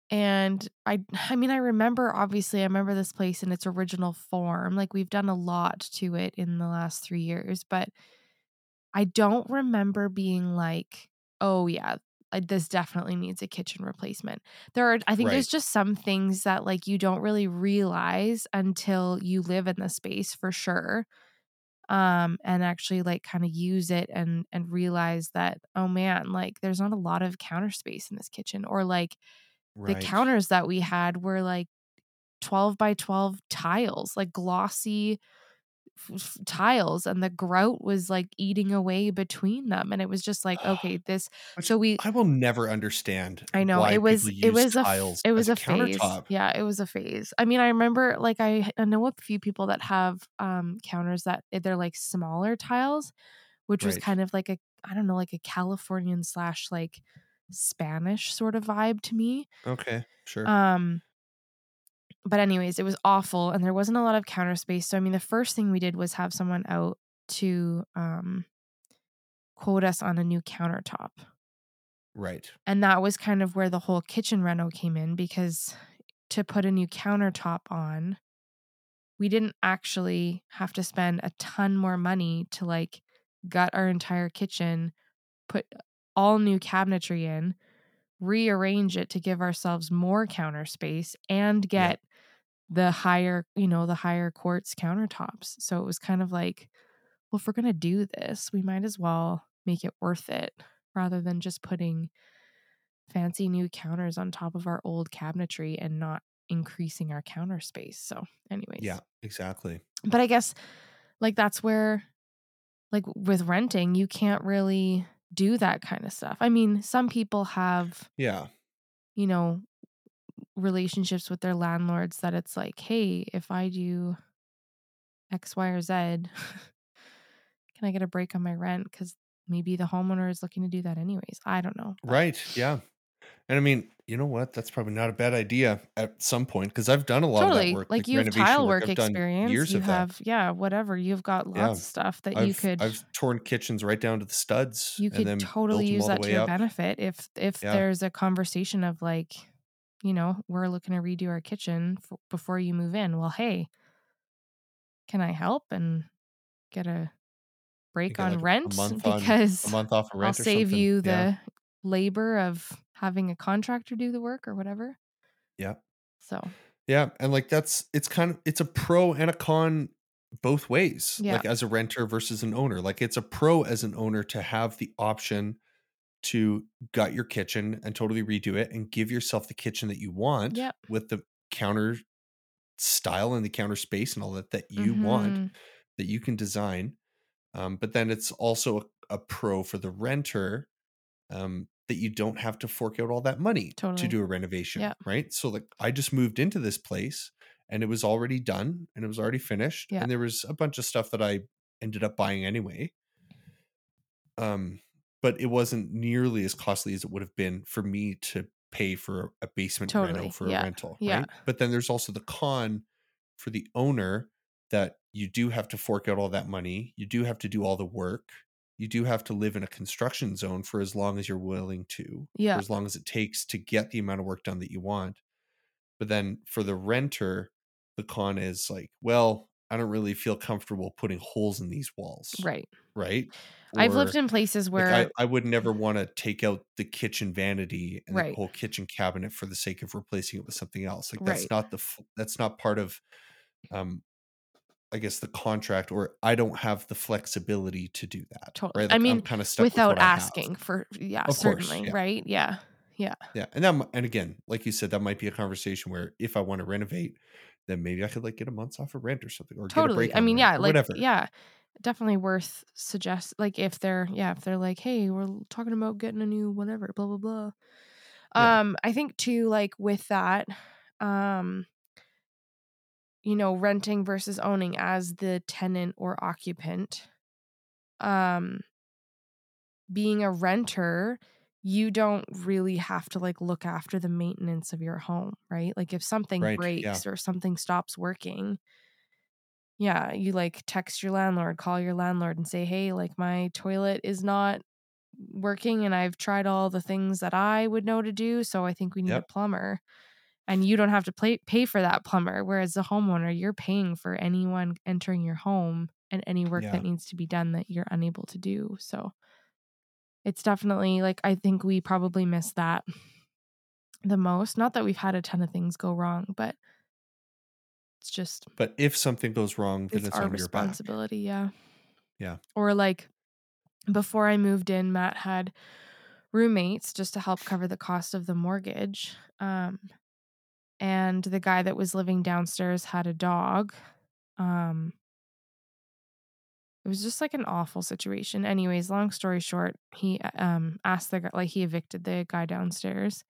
and I I mean I remember obviously I remember this place in its original form. Like we've done a lot to it in the last 3 years, but I don't remember being like, "Oh yeah, this definitely needs a kitchen replacement." There are I think there's just some things that like you don't really realize until you live in the space for sure. Um and actually like kind of use it and and realize that oh man, like there's not a lot of counter space in this kitchen or like the counters that we had were like 12 by 12 tiles, like glossy f- tiles, and the grout was like eating away between them. And it was just like, okay, this. Which So we, I will never understand. I know it was, it was a, it was as a phase. Yeah, it was a phase. I mean, I remember like I, I know a few people that have um counters that eh, they're like smaller tiles, which was kind of like a, I don't know, like a Californian slash like Spanish sort of vibe to me. Okay, sure. Um, but anyways, it was awful and there wasn't a lot of counter space. So I mean, the first thing we did was have someone out to um quote us on a new countertop. right. And that was kind of where the whole kitchen reno came in because to put a new countertop on, we didn't actually have to spend a ton more money to like gut our entire kitchen, put all new cabinetry in, rearrange it to give ourselves more counter space and get the higher, you know, the higher quartz countertops. So it was kind of like, well, if we're going to do this, we might as well make it worth it rather than just putting fancy new counters on top of our old cabinetry and not increasing our counter space. So, anyways. Yeah, exactly. But I guess like that's where like with renting, you can't really do that kind of stuff. I mean, some people have, Yeah. you know, relationships with their landlords that it's like, hey, if I do X, Y, or Z, can I get a break on my rent? Because maybe the homeowner is looking to do that anyways. I don't know. but- Right. Yeah. And I mean, you know what? That's probably not a bad idea at some point because I've done a lot of that work. like you have tile work I've experience. Years You of that. have, yeah, whatever. You've got lots Yeah. of stuff that I've, you could I've torn kitchens right down to the studs. you could totally use that to your up. benefit if if Yeah. there's a conversation of like you know we're looking to redo our kitchen before you move in well hey can i help and get a break on like, a rent on- because A month off of rent i'll save something. you the Yeah. labor of having a contractor do the work or whatever Yeah. so Yeah, and like that's it's kind of it's a pro and a con both ways. Yeah. Like as a renter versus an owner. Like it's a pro as an owner to have the option to gut your kitchen and totally redo it and give yourself the kitchen that you want Yep. with the counter style and the counter space and all that that you want Mhm. that you can design. Um, but then it's also a, a pro for the renter um, that you don't have to fork out all that money Totally. to do a renovation, Yeah. right? So like I just moved into this place and it was already done and it was already finished Yeah. and there was a bunch of stuff that I ended up buying anyway. Um, but it wasn't nearly as costly as it would have been for me to pay for a basement Totally. reno for Yeah. a rental, Yeah. right? But then there's also the con for the owner that you do have to fork out all that money. You do have to do all the work. you do have to live in a construction zone for as long as you're willing to, Yeah. for as long as it takes to get the amount of work done that you want. But then for the renter, the con is like, well, I don't really feel comfortable putting holes in these walls. Right. Right. I've lived in places like, where I, I would never want to take out the kitchen vanity and Right. the whole kitchen cabinet for the sake of replacing it with something else. Like that's Right. not the that's not part of um I guess the contract or I don't have the flexibility to do that. Totally. Right. I Like, mean, I'm kind of stuck without asking for yeah, Of course, certainly, yeah. right? Yeah. Yeah. Yeah. And that and again, like you said, that might be a conversation where if I want to renovate, then maybe I could like get a month's off of rent or something or get a Totally. break I mean, yeah, like whatever. yeah, definitely worth suggest like if they're yeah, if they're like, "Hey, we're talking about getting a new whatever, blah blah blah." Yeah. Um I think too like with that um you know, renting versus owning as the tenant or occupant. Um being a renter, you don't really have to like look after the maintenance of your home, right? Like if something Right, yeah. breaks or something stops working, yeah, you like text your landlord, call your landlord and say, "Hey, like my toilet is not working and I've tried all the things that I would know to do, so I think we need Yep. a plumber." And you don't have to pay pay for that plumber, whereas the homeowner, you're paying for anyone entering your home and any work Yeah. that needs to be done that you're unable to do. So it's definitely like I think we probably miss that the most. Not that we've had a ton of things go wrong, but it's just But if something goes wrong, then it's, it's, our on responsibility, yeah. Yeah. Or like before I moved in, Matt had roommates just to help cover the cost of the mortgage. Um and the guy that was living downstairs had a dog. Um it was just like an awful situation. Anyways, long story short, he um asked the guy like he evicted the guy downstairs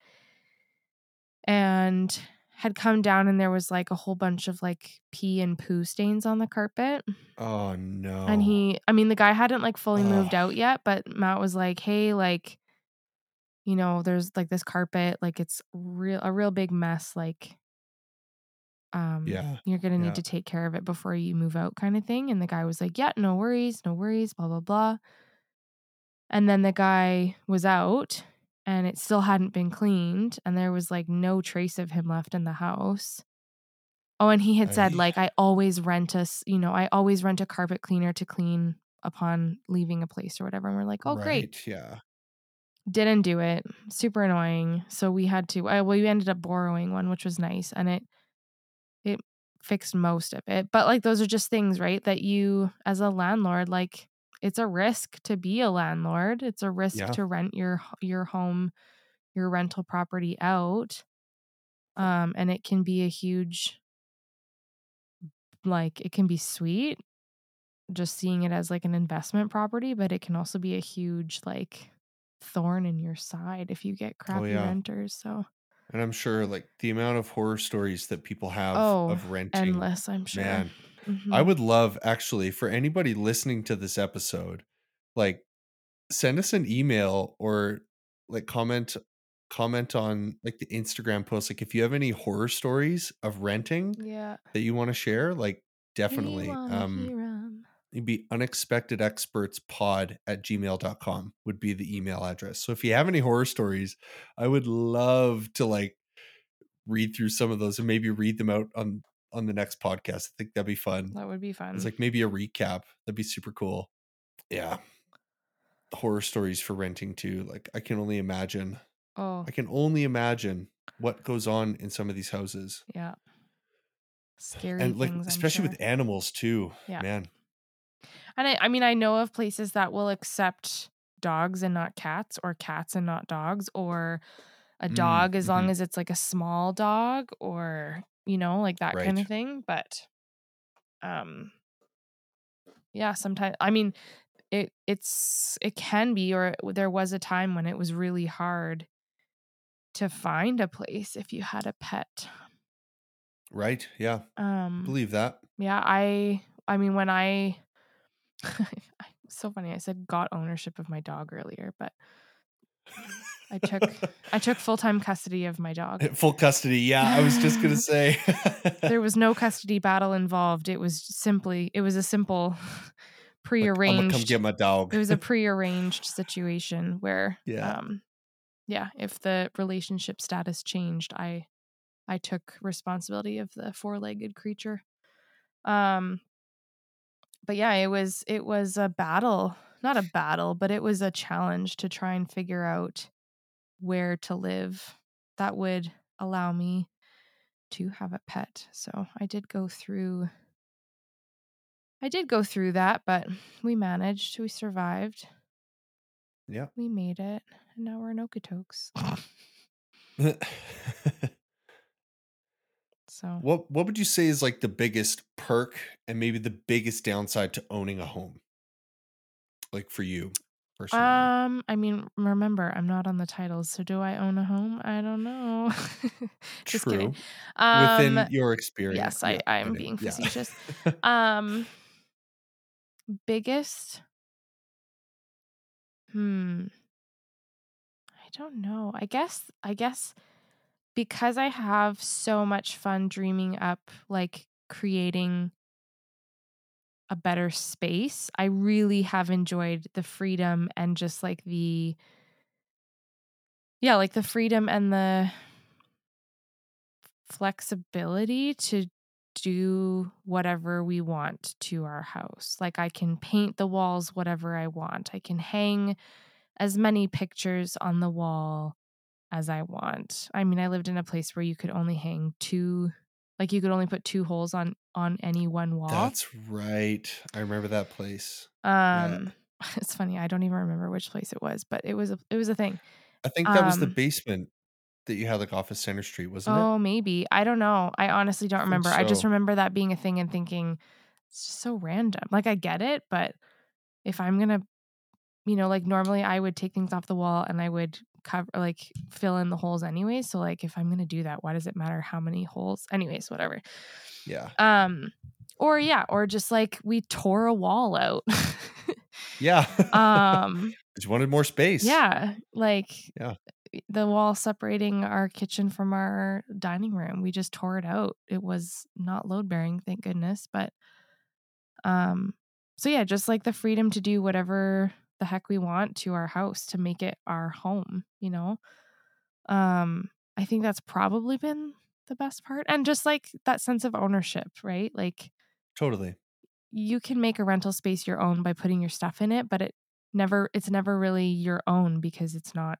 and had come down and there was like a whole bunch of like pee and poo stains on the carpet. Oh no. And he I mean the guy hadn't like fully moved out yet, but Matt was like, "Hey, like you know, there's like this carpet, like it's real a real big mess like um Yeah. you're going to need Yeah. to take care of it before you move out kind of thing." And the guy was like, "Yeah, no worries, no worries, blah blah blah." And then the guy was out and it still hadn't been cleaned and there was like no trace of him left in the house. Oh, and he had said Aye. like I always rent a, s- you know, I always rent a carpet cleaner to clean upon leaving a place or whatever. And we're like, "Oh, great." Yeah. Didn't do it. Super annoying. So we had to uh, well we ended up borrowing one, which was nice and it it fixed most of it. But like those are just things, right? That you as a landlord like it's a risk to be a landlord. It's a risk Yeah. to rent your your home, your rental property out. Um and it can be a huge like it can be sweet just seeing it as like an investment property, but it can also be a huge like thorn in your side if you get crappy Oh, yeah. renters. So And I'm sure like the amount of horror stories that people have Oh, of renting. endless, I'm sure. Man, I Mhm. would love actually for anybody listening to this episode, like send us an email or like comment comment on like the Instagram post. Like if you have any horror stories of renting yeah. that you want to share, like definitely. Um it'd be unexpectedexpertspod at gmail.com would be the email address. So if you have any horror stories, I would love to like read through some of those and maybe read them out on on the next podcast. I think that'd be fun. That would be fun. It's like maybe a recap. That'd be super cool. Yeah. Horror stories for renting too. Like I can only imagine. oh, I can only imagine what goes on in some of these houses. yeah. Scary and like things, especially sure. with animals too. Yeah. Man. And I, I mean, I know of places that will accept dogs and not cats, or cats and not dogs, or a Mm, dog as long mhm. as it's like a small dog, or you know, like that kind of thing. But, um, yeah, sometimes I mean, it it's it can be, or it- there was a time when it was really hard to find a place if you had a pet. Right. Yeah. Um, Believe that. yeah, I I mean when I so funny I said got ownership of my dog earlier, but I took I took full-time custody of my dog. Full custody. Yeah, I was just gonna say. There was no custody battle involved. It was simply it was a simple Like, prearranged. I'm gonna come get my dog. it was a prearranged situation where Yeah. um yeah if the relationship status changed i i took responsibility of the four-legged creature um but yeah it was it was a battle not a battle but it was a challenge to try and figure out where to live that would allow me to have a pet so i did go through i did go through that but we managed we survived yeah. we made it and now we're in okotoks so what What would you say is like the biggest perk and maybe the biggest downside to owning a home? Like for you personally. Um, I mean, remember, I'm not on the titles, so do I own a home? I don't know. Just True. kidding. Um, Within your experience. yes, I, Yeah, I am do. being Yeah. facetious. um, biggest. Hmm. I don't know. I guess. I guess because I have so much fun dreaming up, like creating a better space. I really have enjoyed the freedom and just like the yeah, like the freedom and the flexibility to do whatever we want to our house. Like I can paint the walls whatever I want. I can hang as many pictures on the wall as I want. I mean, I lived in a place where you could only hang two like you could only put two holes on on any one wall. That's right. I remember that place. Um, it's funny. I don't even remember which place it was, but it was a it was a thing. I think that was the Um, basement that you had like off of Center Street, wasn't it? Oh, maybe I don't know. I honestly don't think remember. I just remember that being a thing and thinking it's just so random. Like I get it, but if I'm gonna, you know, like normally I would take things off the wall and I would cover like fill in the holes anyway. So like if I'm gonna do that, why does it matter how many holes? Anyways, whatever. Yeah. Um, or yeah, or just like we tore a wall out. Yeah. um. you wanted more space. Yeah, like Yeah. the wall separating our kitchen from our dining room. We just tore it out. It was not load bearing, thank goodness. But um so yeah, just like the freedom to do whatever the heck we want to our house to make it our home, you know? Um I think that's probably been the best part. And just like that sense of ownership, right? Like Totally. you can make a rental space your own by putting your stuff in it, but it never it's never really your own because it's not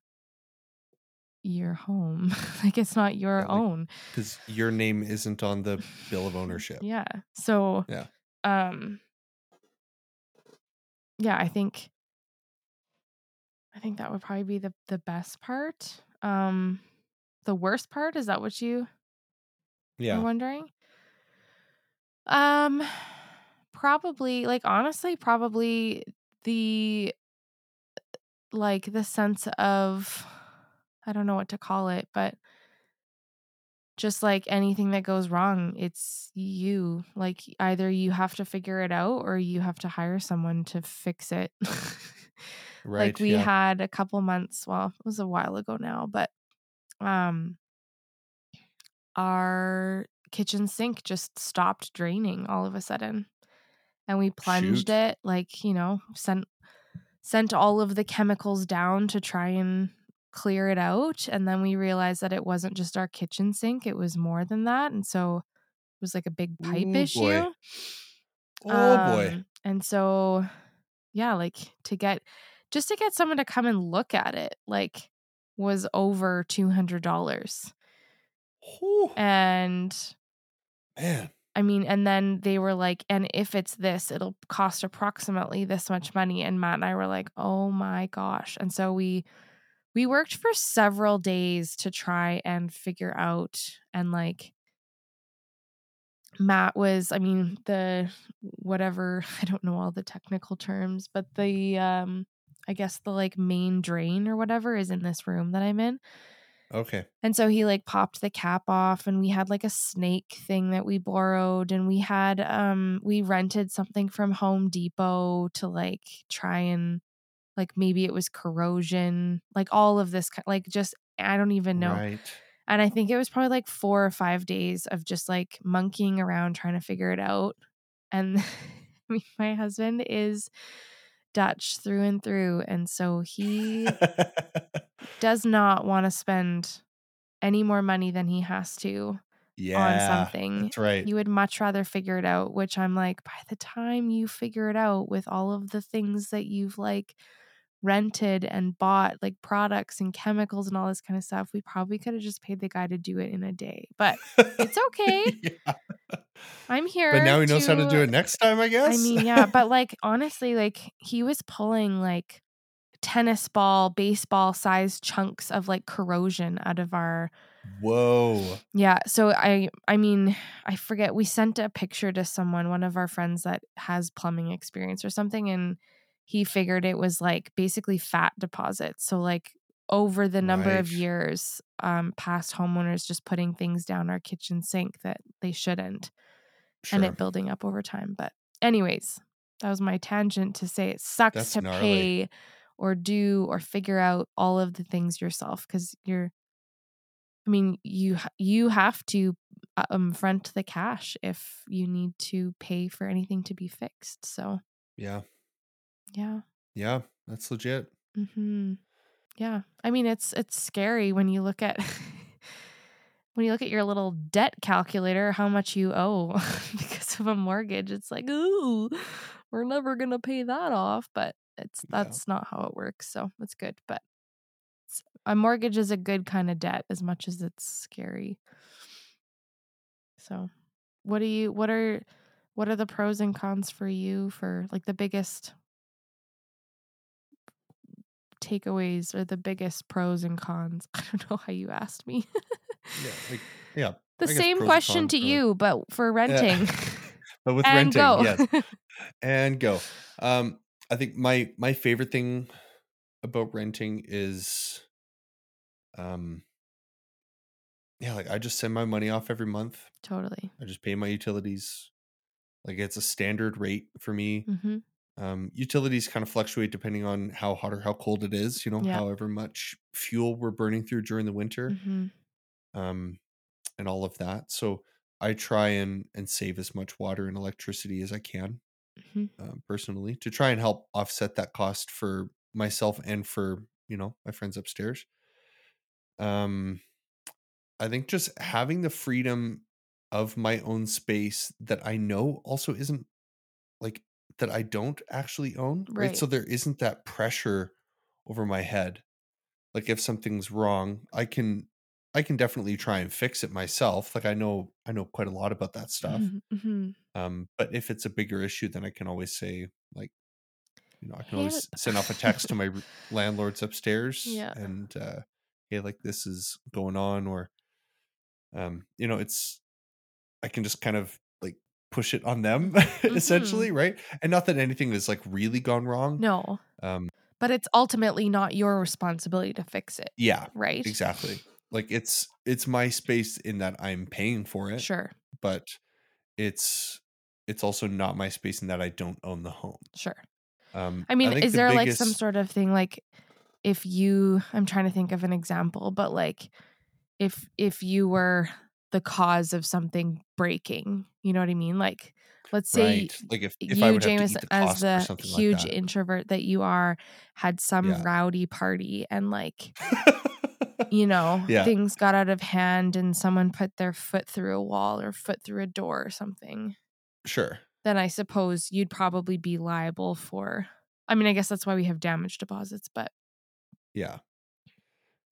your home. like it's not your Yeah, like- own. Because your name isn't on the bill of ownership. Yeah. So Yeah. um yeah, I think I think that would probably be the the best part. Um the worst part is that what you Yeah. You're wondering? Um probably like honestly probably the like the sense of I don't know what to call it, but just like anything that goes wrong, it's you. Like either you have to figure it out or you have to hire someone to fix it. Right. like we yeah. had a couple months well it was a while ago now but um our kitchen sink just stopped draining all of a sudden and we plunged Shoot. it like you know sent sent all of the chemicals down to try and clear it out and then we realized that it wasn't just our kitchen sink it was more than that and so it was like a big pipe Ooh, boy. issue oh boy. um, And so, yeah, like to get just to get someone to come and look at it, like was over two hundred dollars. And man. I mean, and then they were like, and if it's this, it'll cost approximately this much money. And Matt and I were like, oh my gosh. And so we we worked for several days to try and figure out and like Matt was, I mean, the whatever, I don't know all the technical terms, but the um I guess the like main drain or whatever is in this room that I'm in. Okay. And so he like popped the cap off and we had like a snake thing that we borrowed and we had um we rented something from Home Depot to like try and like maybe it was corrosion, like all of this like just I don't even know. Right. And I think it was probably like 4 or 5 days of just like monkeying around trying to figure it out. And mean, my husband is Dutch through and through. And so he does not want to spend any more money than he has to yeah, on something. That's right. you would much rather figure it out which i'm like by the time you figure it out with all of the things that you've like rented and bought like products and chemicals and all this kind of stuff we probably could have just paid the guy to do it in a day but it's okay Yeah. i'm here But now he knows how to do it next time, I guess. i mean yeah but like honestly like he was pulling like tennis ball baseball sized chunks of like corrosion out of our Whoa. Yeah, so I I mean, I forget we sent a picture to someone, one of our friends that has plumbing experience or something and he figured it was like basically fat deposits. So like over the number of years um past homeowners just putting things down our kitchen sink that they shouldn't Sure. and it building up over time. But anyways, that was my tangent to say it sucks That's to gnarly. pay or do or figure out all of the things yourself cuz you're I mean, you you have to uh, um front the cash if you need to pay for anything to be fixed. So, yeah. Yeah. Yeah. That's legit. Mhm. Yeah. I mean, it's it's scary when you look at when you look at your little debt calculator how much you owe because of a mortgage. It's like, "Ooh, we're never going to pay that off." But it's Yeah. that's not how it works. So, it's good, but it's, a mortgage is a good kind of debt as much as it's scary. So, what do you what are what are the pros and cons for you for like the biggest takeaways or the biggest pros and cons? I don't know how you asked me. Yeah. Like, yeah. the I same question to for, like- you, but for renting. But with and renting, go. yes. and go. Um, I think my my favorite thing about renting is, um, yeah, like I just send my money off every month. totally. I just pay my utilities. Like it's a standard rate for me. hmm Um, utilities kind of fluctuate depending on how hot or how cold it is. You know, Yeah. however much fuel we're burning through during the winter, hmm um, and all of that. So I try and and save as much water and electricity as I can hmm um, personally to try and help offset that cost for myself and for you know my friends upstairs um i think just having the freedom of my own space that i know also isn't like that i don't actually own right, Right. so there isn't that pressure over my head. Like if something's wrong i can i can definitely try and fix it myself like i know i know quite a lot about that stuff. Hmm um, but if it's a bigger issue, then I can always say, like, you know, I can always send off a text to my landlords upstairs Yeah. and, uh, hey, like this is going on, or, um, you know, it's, I can just kind of push it on them essentially, right? And not that anything has like really gone wrong. No, Um, but it's ultimately not your responsibility to fix it, yeah, right? exactly. Like it's, it's my space in that I'm paying for it, Sure. but it's, it's also not my space in that I don't own the home. Sure. Um, I mean, think is the there like some sort of thing like if you I'm trying to think of an example, but like if if you were the cause of something breaking, you know what I mean? Like let's say right? Like if, if you, I would have to James, the as the huge like introvert that you are, had some Yeah. rowdy party and like, you know, Yeah. things got out of hand and someone put their foot through a wall or foot through a door or something, sure. then I suppose you'd probably be liable for. I mean, I guess that's why we have damage deposits, but Yeah.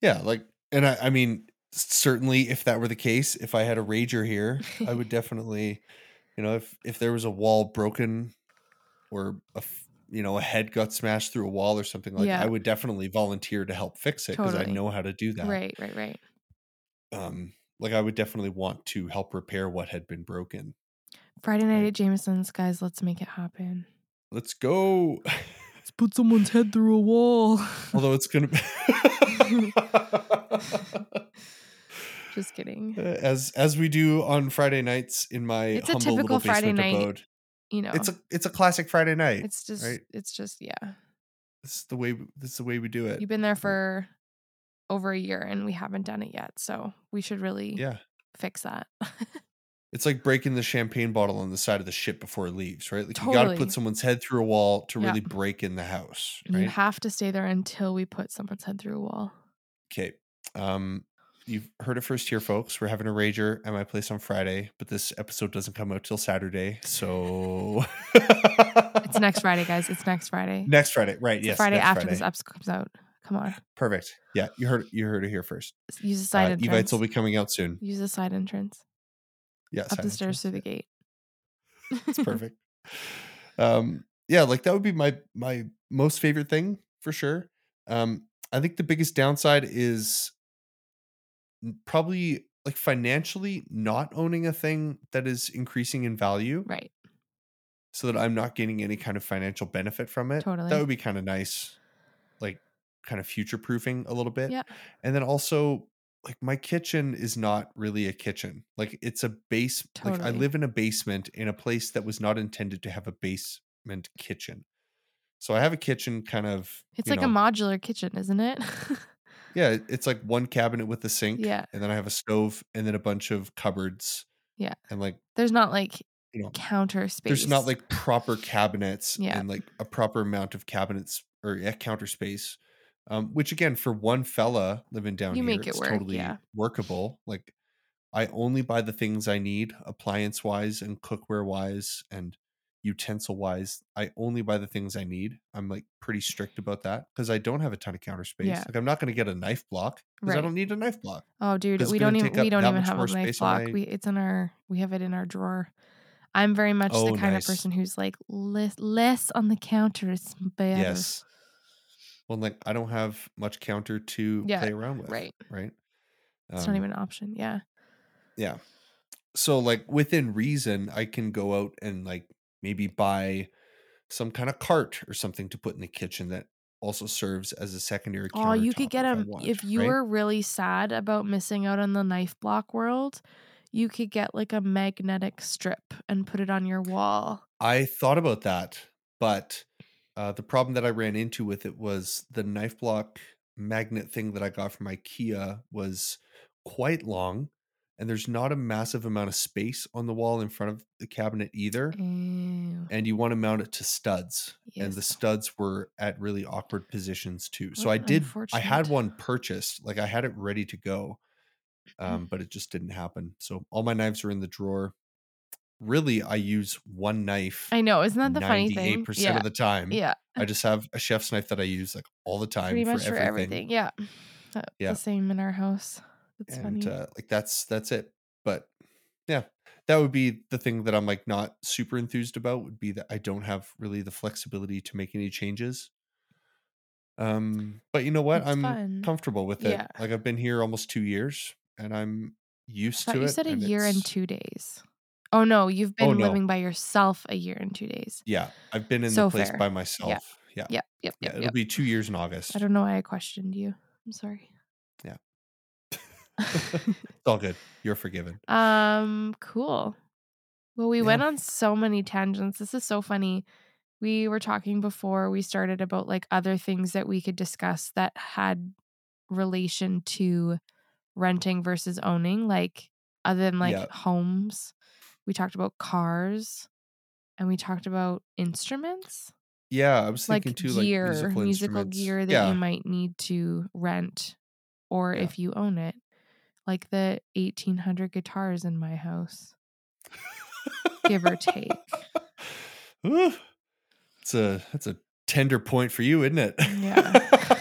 Yeah. Like, and I, I mean, certainly if that were the case, if I had a rager here, I would definitely, you know, if, if there was a wall broken or a you know, a head got smashed through a wall or something like Yeah. I would definitely volunteer to help fix it because Totally. I know how to do that. right, right, right. Um, like I would definitely want to help repair what had been broken. Friday night Right. at Jameson's, guys, let's make it happen. Let's go. Let's put someone's head through a wall. Although it's gonna be Just kidding. as as we do on Friday nights in my It's a humble typical little Friday night, abode. You know, It's a it's a classic Friday night. it's just, right? it's just, yeah. This is the way this is the way we do it. You've been there for over a year and we haven't done it yet. So we should really Yeah. fix that. It's like breaking the champagne bottle on the side of the ship before it leaves, right? Like you got to put someone's head through a wall to Yeah. really break in the house, You have to stay there until we put someone's head through a wall. Okay. Um, you've heard it first here, folks. We're having a rager at my place on Friday, but this episode doesn't come out till Saturday. So It's next Friday, guys. It's next Friday. Next Friday, right? It's yes, Friday after Friday. this episode comes out. Come on. Perfect. Yeah, you heard you heard it here first. Use the side Uh, entrance. Evites will be coming out soon. Use the side entrance. Yeah, Up the stairs entrance, through the gate. It's perfect. um, yeah, like that would be my my most favorite thing for sure. Um, I think the biggest downside is probably like financially not owning a thing that is increasing in value. right. so that I'm not getting any kind of financial benefit from it. Totally. That would be kind of nice, like kind of future proofing a little bit. Yeah. And then also, like my kitchen is not really a kitchen. Like it's a base. Like I live in a basement in a place that was not intended to have a basement kitchen. So I have a kitchen kind of. It's like a modular kitchen, isn't it? Yeah, it's like one cabinet with a sink. Yeah. And then I have a stove and then a bunch of cupboards. Yeah. And like There's not like you know counter space. there's not like proper cabinets Yeah. and like a proper amount of cabinets or yeah, counter space. Um, which again, for one fella living down You here, it it's work, totally yeah. workable. Like I only buy the things I need, appliance wise and cookware wise and utensil wise. I only buy the things I need. I'm like pretty strict about that because I don't have a ton of counter space. Yeah. Like I'm not going to get a knife block because I don't need a knife block. Oh, dude, we don't even we don't even have a knife block. my- We it's in our we have it in our drawer. I'm very much Oh, the kind nice. of person who's like less less on the counter is better. Yes. Well, like I don't have much counter to Yeah, play around with. right. Right. It's Um, not even an option. Yeah. Yeah. So like within reason, I can go out and like maybe buy some kind of cart or something to put in the kitchen that also serves as a secondary. Oh, you could get if want, if you right? were really sad about missing out on the knife block world, you could get like a magnetic strip and put it on your wall. I thought about that, but uh, the problem that I ran into with it was the knife block magnet thing that I got from IKEA was quite long, and there's not a massive amount of space on the wall in front of the cabinet either. Ew. And you want to mount it to studs, and the studs were at really awkward positions too. So I did. I had one purchased, like I had it ready to go, um, but it just didn't happen. So all my knives are in the drawer. Really, I use one knife. I know, isn't that the funny thing? percent Yeah. of the time. yeah. I just have a chef's knife that I use like all the time Pretty for much for everything. everything. Yeah. Yeah. The same in our house. That's and funny. uh, like that's that's it. But yeah, that would be the thing that I'm like not super enthused about. Would be that I don't have really the flexibility to make any changes. Um, but you know what? It's I'm fun. comfortable with it. Yeah. Like I've been here almost two years, and I'm used to you it. You said a and year and two days. Oh no, you've been Oh, no. living by yourself a year and two days. Yeah, I've been in So the place fair. by myself. Yeah, yeah, Yep, yep, yep, it'll be two years in August. I don't know why I questioned you. I'm sorry. It's all good. You're forgiven. um, cool. Well, we Yeah. went on so many tangents. This is so funny. We were talking before we started about like other things that we could discuss that had relation to renting versus owning, like other than like Yeah. homes. We talked about cars and we talked about instruments. Yeah, I was like too, gear, like musical, musical gear that yeah, you might need to rent or Yeah. if you own it. Like the 1800 guitars in my house. Give or take. Ooh, it's a that's a tender point for you, isn't it? Yeah.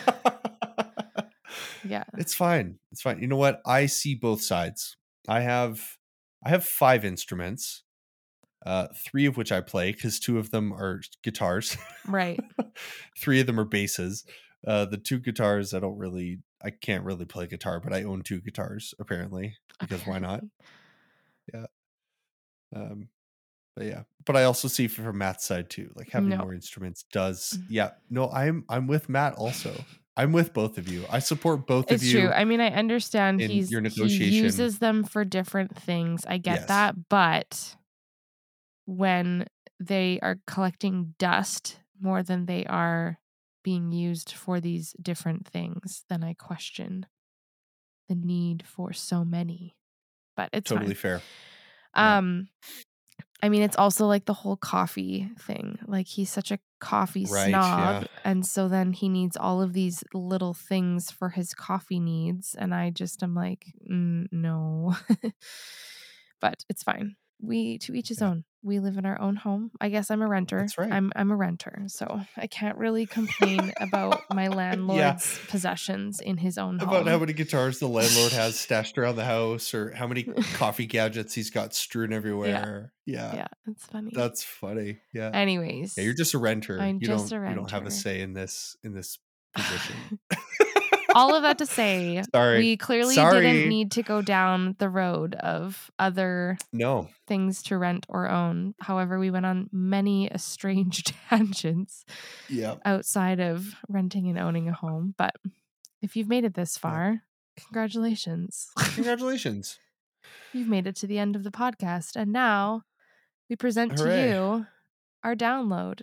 Yeah. It's fine. It's fine. You know what? I see both sides. I have I have five instruments, uh, three of which I play because two of them are guitars. Right. three of them are basses. Uh, the two guitars I don't really I can't really play guitar, but I own two guitars apparently because why not? Yeah. Um, but yeah, but I also see from Matt's side too, like having No. more instruments does. Mhm. Yeah, no, I'm I'm with Matt also. I'm with both of you. I support both It's of you. That's true. I mean, I understand he's your he negotiation. uses them for different things. I get Yes. that, but when they are collecting dust more than they are being used for these different things, then I question the need for so many. But it's totally fine. fair. Yeah. Um I mean it's also like the whole coffee thing. Like he's such a coffee Right, snob yeah. and so then he needs all of these little things for his coffee needs and I just am like mm, no. but it's fine. We to each his Yeah. own. We live in our own home. I guess I'm a renter. That's right. I'm I'm a renter, so I can't really complain about my landlord's possessions in his own home. About how many guitars the landlord has stashed around the house, or how many coffee gadgets he's got strewn everywhere. Yeah, yeah, it's funny. that's funny. Yeah. Anyways, yeah, you're just a renter. I'm you just don't a you don't have a say in this in this position. all of that to say, Sorry. we clearly Sorry. didn't need to go down the road of other no. things to rent or own. However, we went on many strange tangents Yeah. outside of renting and owning a home. But if you've made it this far, congratulations. Congratulations. you've made it to the end of the podcast. And now we present Hooray. to you our download.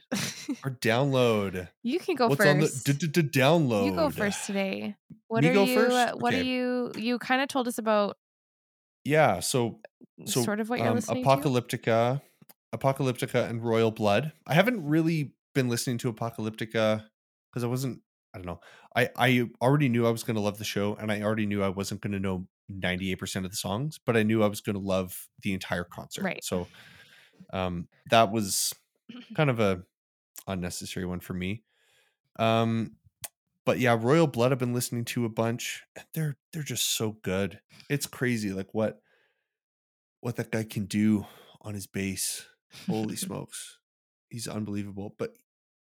Our download. you can go What's first. on the d- d- download? You go first today. What Me are you? first? uh, What are you? You kind of told us about Yeah. So so sort of what you're um, listening to. Apocalyptica, Apocalyptica, and Royal Blood. I haven't really been listening to Apocalyptica because I wasn't. I don't know. I I already knew I was going to love the show, and I already knew I wasn't going to know ninety eight percent of the songs, but I knew I was going to love the entire concert. Right. So, um, that was kind of a unnecessary one for me. Um, but yeah, Royal Blood I've been listening to a bunch. and They're they're just so good. It's crazy, like what what that guy can do on his bass. Holy smokes, he's unbelievable. But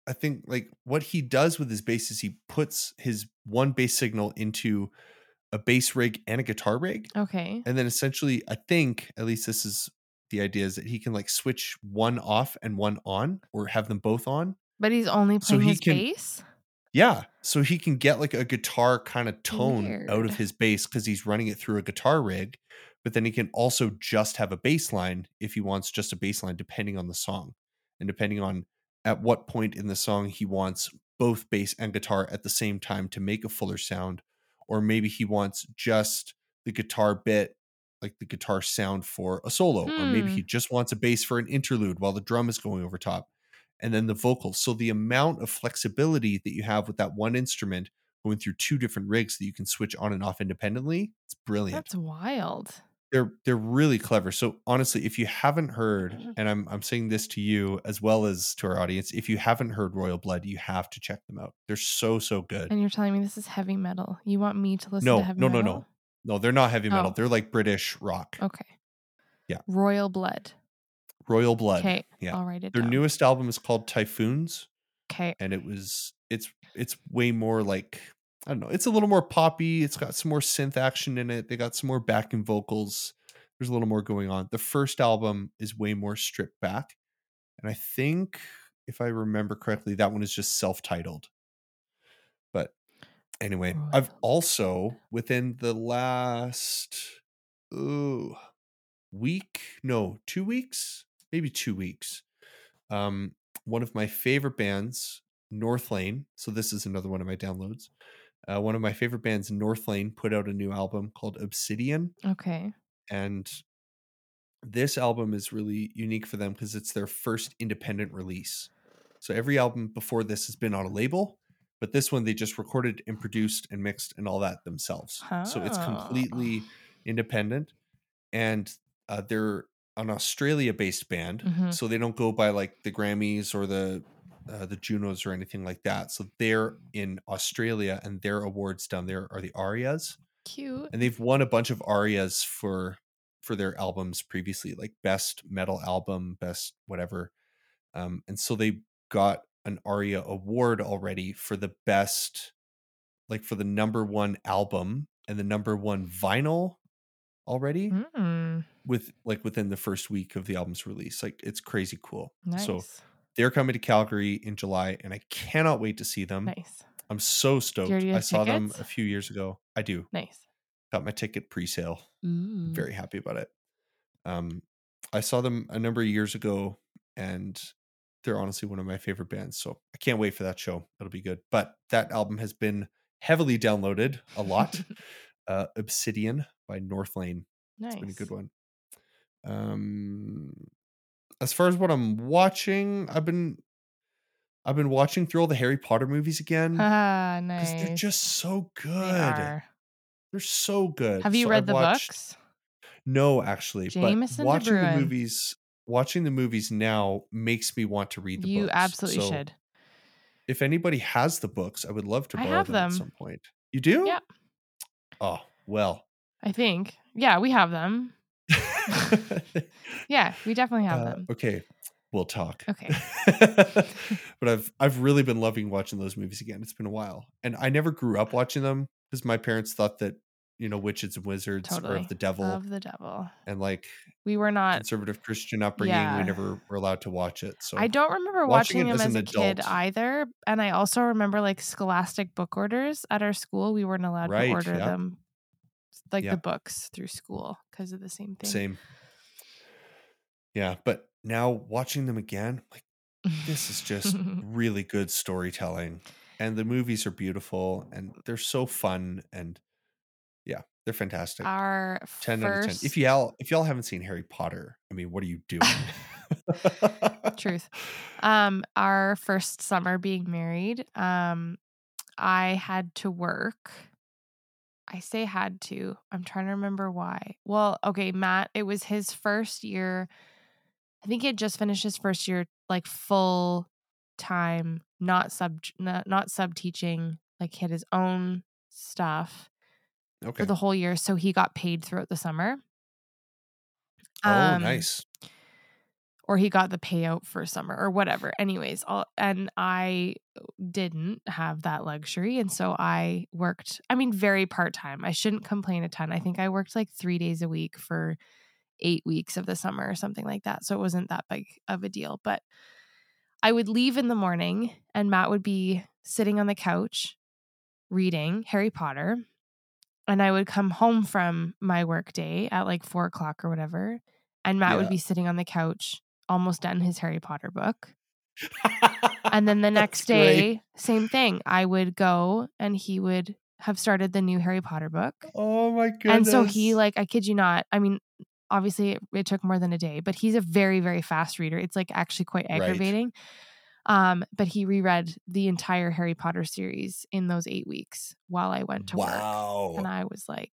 I think like what he does with his bass is he puts his one bass signal into a bass rig and a guitar rig, Okay. and then essentially, I think at least this is the idea is that he can like switch one off and one on, or have them both on. But he's only playing So he his can- bass. Yeah, so he can get like a guitar kind of tone out of his bass because he's running it through a guitar rig, but then he can also just have a bass line if he wants just a bass line, depending on the song and depending on at what point in the song he wants both bass and guitar at the same time to make a fuller sound, or maybe he wants just the guitar bit, like the guitar sound for a solo, or maybe Hmm. he just wants a bass for an interlude while the drum is going over top and then the vocals. So the amount of flexibility that you have with that one instrument going through two different rigs that you can switch on and off independently, it's brilliant. That's wild. they're they're really clever. So honestly, if you haven't heard, Mm-hmm. and I'm I'm saying this to you as well as to our audience, if you haven't heard Royal Blood, you have to check them out. They're so so good. And you're telling me this is heavy metal. You want me to listen No, to heavy metal? no, no, no. No, they're not heavy metal. Oh. They're like British rock. Okay. Yeah. Royal Blood. Royal Blood. Okay. Yeah. I'll write it Their down. newest album is called Typhoons. Okay. and it was it's it's way more like I don't know, it's a little more poppy. It's got some more synth action in it. They got some more backing vocals. There's a little more going on. The first album is way more stripped back. And I think if I remember correctly, that one is just self-titled. Anyway, I've also within the last ooh, week, no, 2 weeks, maybe 2 weeks. Um one of my favorite bands, Northlane. So this is another one of my downloads. Uh, one of my favorite bands, Northlane, put out a new album called Obsidian, Okay. and this album is really unique for them because it's their first independent release. So every album before this has been on a label, but this one they just recorded and produced and mixed and all that themselves. So it's Oh. completely independent, and uh, they're an Australia-based band, Mhm. so they don't go by like the Grammys or the uh, the Junos or anything like that. So they're in Australia, and their awards down there are the ARIAs Cute. and they've won a bunch of ARIAs for for their albums previously like best metal album best whatever um and so they got an ARIA award already for the best like for the number one album and the number one vinyl already Mm, with like within the first week of the album's release like it's crazy cool nice. so they're coming to calgary in july and i cannot wait to see them nice. i'm so stoked i saw them a few years ago i do Nice. got my ticket pre-sale Ooh. very happy about it. Um, I saw them a number of years ago, and they're honestly one of my favorite bands. So I can't wait for that show. It'll be good. But that album has been heavily downloaded a lot. uh, Obsidian by Northlane. nice. It's been a good one. Um, as far as what I'm watching, I've been I've been watching through all the Harry Potter movies again Ah, because nice. they're just so They good. are. They're so good. Have you So read I've the watched books? no, actually, Jameson but watching the movies, watching the movies now makes me want to read the You books. You absolutely So should. if anybody has the books, I would love to borrow have them, at some point. You do? Yeah, Oh well. I think. Yeah, we have them. Yeah, we definitely have Uh, them. okay, we'll talk. Okay. but I've I've really been loving watching those movies again. It's been a while, and I never grew up watching them because my parents thought that you know witches and wizards Totally. of the devil, Of the devil. and like We were not conservative Christian upbringing, yeah. we never were allowed to watch it. So I don't remember watching watching it them as as a kid either. And I also remember like scholastic book orders at our school. We weren't allowed Right, to order yeah. them like Yeah. the books through school because of the same thing. same. Yeah, but now watching them again, like this is just really good storytelling, and the movies are beautiful and they're so fun and yeah, they're fantastic. our 10 out of 10. If y'all if y'all haven't seen Harry Potter, I mean, what are you doing? truth um our first summer being married um i had to work i say had to i'm trying to remember why well okay matt it was his first year i think he had just finished his first year like full time not sub not, not sub teaching like he had his own stuff Okay. for the whole year so he got paid throughout the summer oh, Um, nice. or he got the payout for summer or whatever. Anyways, all, and I didn't have that luxury. And so I worked, I mean, very part time. I shouldn't complain a ton. I think I worked like three days a week for eight weeks of the summer or something like that. So it wasn't that big of a deal. But I would leave in the morning and Matt would be sitting on the couch reading Harry Potter. And I would come home from my work day at like four o'clock or whatever. And Matt Yeah. would be sitting on the couch, almost done his Harry Potter book. And then the next great. day, same thing. I would go and he would have started the new Harry Potter book. Oh my goodness. And so he, like, I kid you not, I mean, obviously it, it took more than a day, but he's a very, very fast reader. It's like actually quite Right. Um, but he reread the entire Harry Potter series in those eight weeks while I went to work. Wow. And I was like,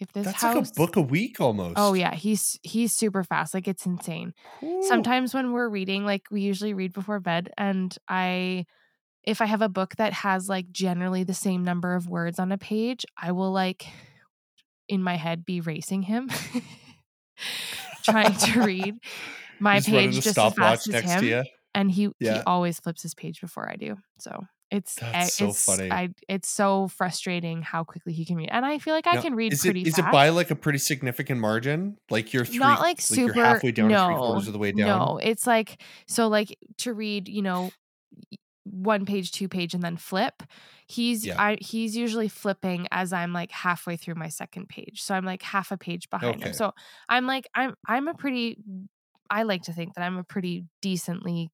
if this That's house like a book a week almost. Oh yeah, he's he's super fast. Like it's insane. Whew. Sometimes when we're reading, like we usually read before bed, and I if I have a book that has like generally the same number of words on a page, I will like in my head be racing him, trying to read my page just as fast as him. And he he always flips his page before I do. So it's That's so it's, funny. I it's so frustrating how quickly he can read, and I feel like I Now, can read is pretty it, is it by like a pretty significant margin? Like you're three, not like super you're halfway down no, three quarters of the way down. No, it's like so like to read, you know, one page, two page, and then flip. He's Yeah. I he's usually flipping as I'm like halfway through my second page. So I'm like half a page behind Okay. him. So I'm like I'm I'm a pretty I like to think that I'm a pretty decently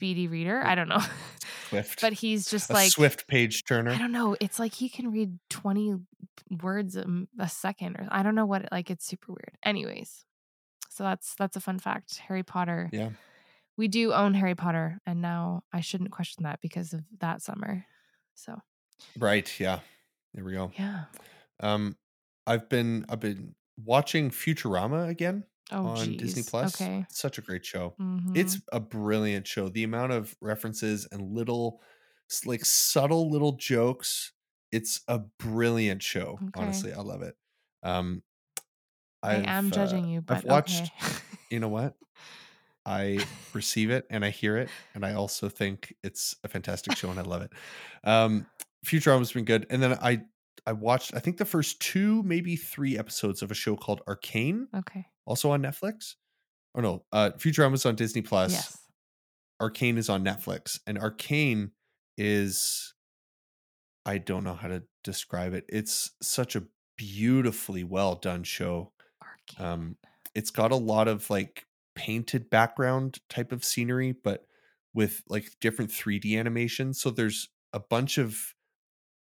speedy reader. I don't know. Swift. but he's just a like swift page turner. I don't know. It's like he can read 20 words a second or I don't know what like it's super weird. Anyways. So that's that's a fun fact. Harry Potter. Yeah. We do own Harry Potter and now I shouldn't question that because of that summer. So, Right. Yeah. There we go. yeah. Um, I've been I've been watching Futurama again Oh on Disney. Plus. Okay. Such a great show. Mhm. It's a brilliant show. The amount of references and little, like subtle little jokes. It's a brilliant show. Okay. Honestly, I love it. Um, I I've, am uh, judging you, but I've watched. okay. You know what? I receive it and I hear it, and I also think it's a fantastic show and I love it. Um, Futurama's been good, and then I I watched I think the first two maybe three episodes of a show called Arcane, okay. Also on Netflix. Oh no, uh, Futurama's on Disney Plus. Yes. Arcane is on Netflix, and Arcane is I don't know how to describe it. It's such a beautifully well done show. Arcane. Um, it's got a lot of like painted background type of scenery, but with like different 3D animations. So there's a bunch of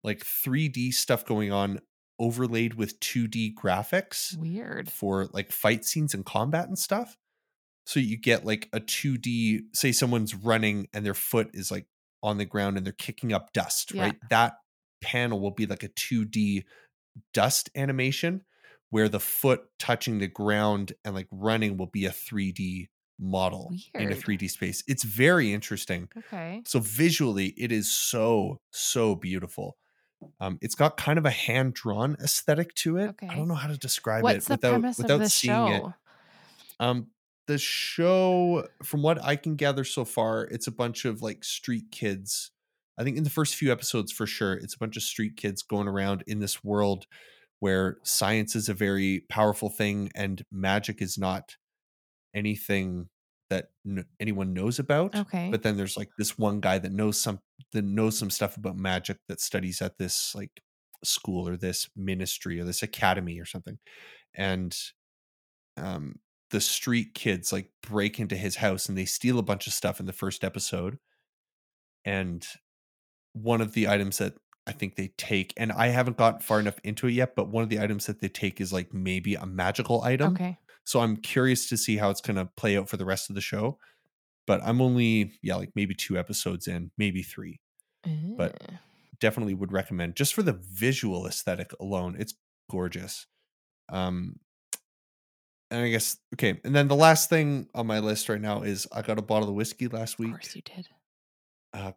like 3D stuff going on overlaid with 2D graphics Weird. for like fight scenes and combat and stuff. So you get like a 2D, say someone's running and their foot is like on the ground and they're kicking up dust, Yeah. right? That panel will be like a 2D dust animation where the foot touching the ground and like running will be a 3D model in a 3D space. It's very interesting. Okay. So visually, it is so so beautiful. Um, it's got kind of a hand drawn aesthetic to it. I don't know how to describe What's it without without seeing it. Um, the show, from what I can gather so far, it's a bunch of like street kids. I think in the first few episodes, for sure, it's a bunch of street kids going around in this world where science is a very powerful thing and magic is not anything that n- anyone knows about. Okay. But then there's like this one guy that knows some that knows some stuff about magic that studies at this like school or this ministry or this academy or something. And um the street kids like break into his house and they steal a bunch of stuff in the first episode. And one of the items that I think they take, and I haven't got far enough into it yet, but one of the items that they take is like maybe a magical item. okay. So I'm curious to see how it's going to play out for the rest of the show. But I'm only, yeah, like maybe two episodes in, maybe three. But- Definitely would recommend just for the visual aesthetic alone. It's gorgeous. Um, and I guess, okay. And then the last thing on my list right now is I got a bottle of whiskey last week. of course you did. uh,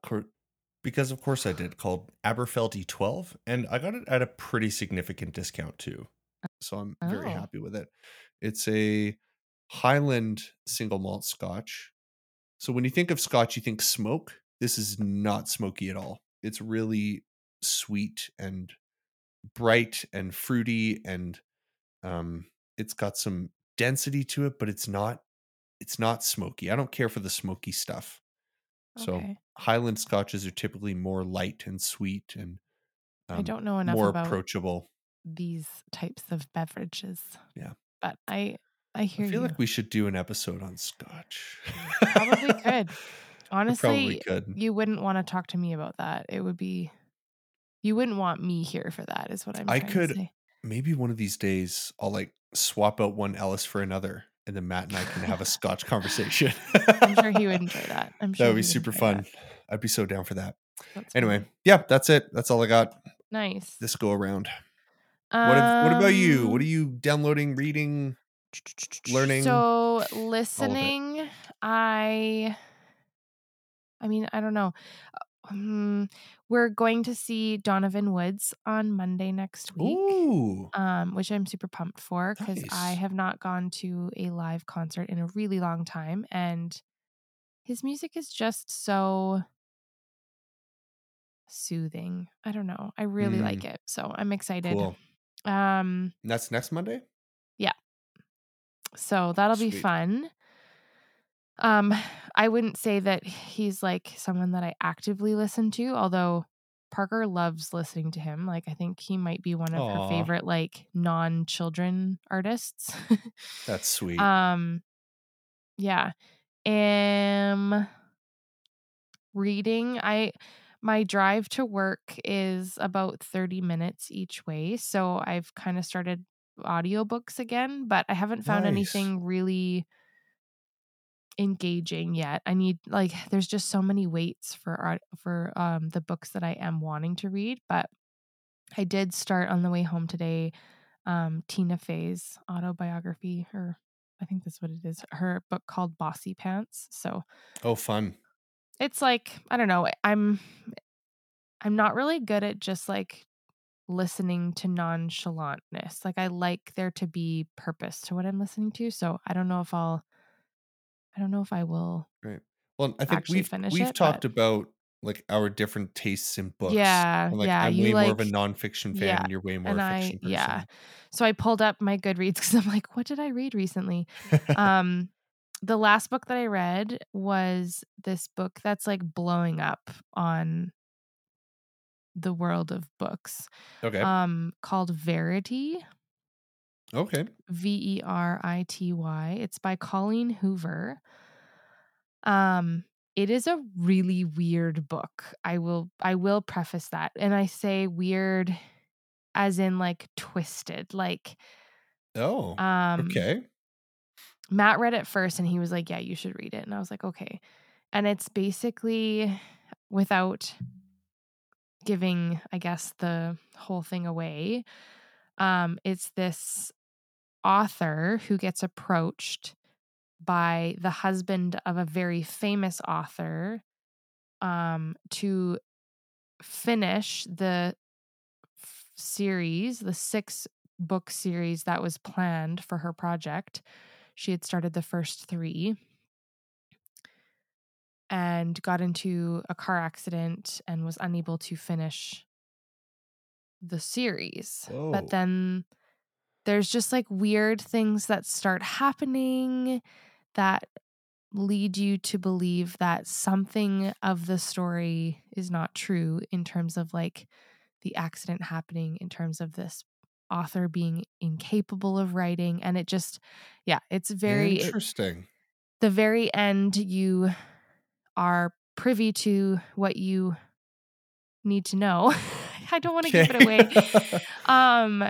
because of course I did, called Aberfeldy 12, and I got it at a pretty significant discount too. So I'm very Oh. happy with it. It's a Highland single malt scotch. So when you think of scotch, you think smoke. This is not smoky at all. It's really sweet and bright and fruity and um it's got some density to it, but it's not it's not smoky. I don't care for the smoky stuff. So Highland scotches are typically more light and sweet and I um, don't know enough more about approachable. these types of beverages. Yeah. But I I hear I feel you. like we should do an episode on scotch. Probably could. Honestly, probably could. you wouldn't want to talk to me about that. It would be you wouldn't want me here for that is what I'm I could-. Maybe one of these days I'll like swap out one Ellis for another, and then Matt and I can have a scotch conversation. I'm sure he would enjoy that. I'm sure that would be super fun. that. I'd be so down for that. That's Anyway, funny. yeah, that's it. That's all I got nice. this go around. What, if, what about you? What are Um, you downloading, reading? learning, So listening, I I mean, I don't know. Um, we're going to see Donovan Woods on Monday next week. Ooh, Um, which I'm super pumped for because I have not gone to a live concert in a really long time, and his music is just so soothing. I don't know. I really like it, so I'm excited. cool. Um, And that's next Monday. Yeah. So that'll be fun. Um, I wouldn't say that he's like someone that I actively listen to, although Parker loves listening to him. Like I think he might be one of Aw. her favorite like non-children artists. That's sweet. um yeah. Am reading. I my drive to work is about 30 minutes each way, so I've kind of started audiobooks again, but I haven't found Nice. anything really engaging yet. I need like there's just so many waits for art for um the books that I am wanting to read, but I did start on the way home today um Tina Fey's autobiography or I think that's what it is. Her book called Bossypants. So oh, fun. It's like I don't know. I'm I'm not really good at just like listening to nonchalantness. Like I like there to be purpose to what I'm listening to. So I don't know if I'll I don't know if I will. Right. Well, I think we've finish we've it, talked but- about like our different tastes in books. Yeah, And, like, yeah, I'm way more of a like- nonfiction fan, yeah, and you're way more and a I fiction person. yeah. So I pulled up my Goodreads because I'm like, what did I read recently? um the last book that I read was this book that's like blowing up on the world of books. okay. Um called Verity. okay. V E R I T Y. It's by Colleen Hoover. Um it is a really weird book. I will I will preface that. And I say weird as in like twisted. Like Oh. um okay. Matt read it first and he was like, Yeah, you should read it. And I was like, Okay. And it's basically without giving, I guess, the whole thing away. Um, it's this author who gets approached by the husband of a very famous author um, to finish the f- series, the six book series that was planned for her project. She had started the first three and got into a car accident and was unable to finish the series. Whoa. But oh. then there's just like weird things that start happening that lead you to believe that something of the story is not true in terms of like the accident happening, in terms of this author being incapable of writing. And it just, yeah, it's very, it- interesting. the very end, you are privy to what you need to know. I don't want to give it away. Um,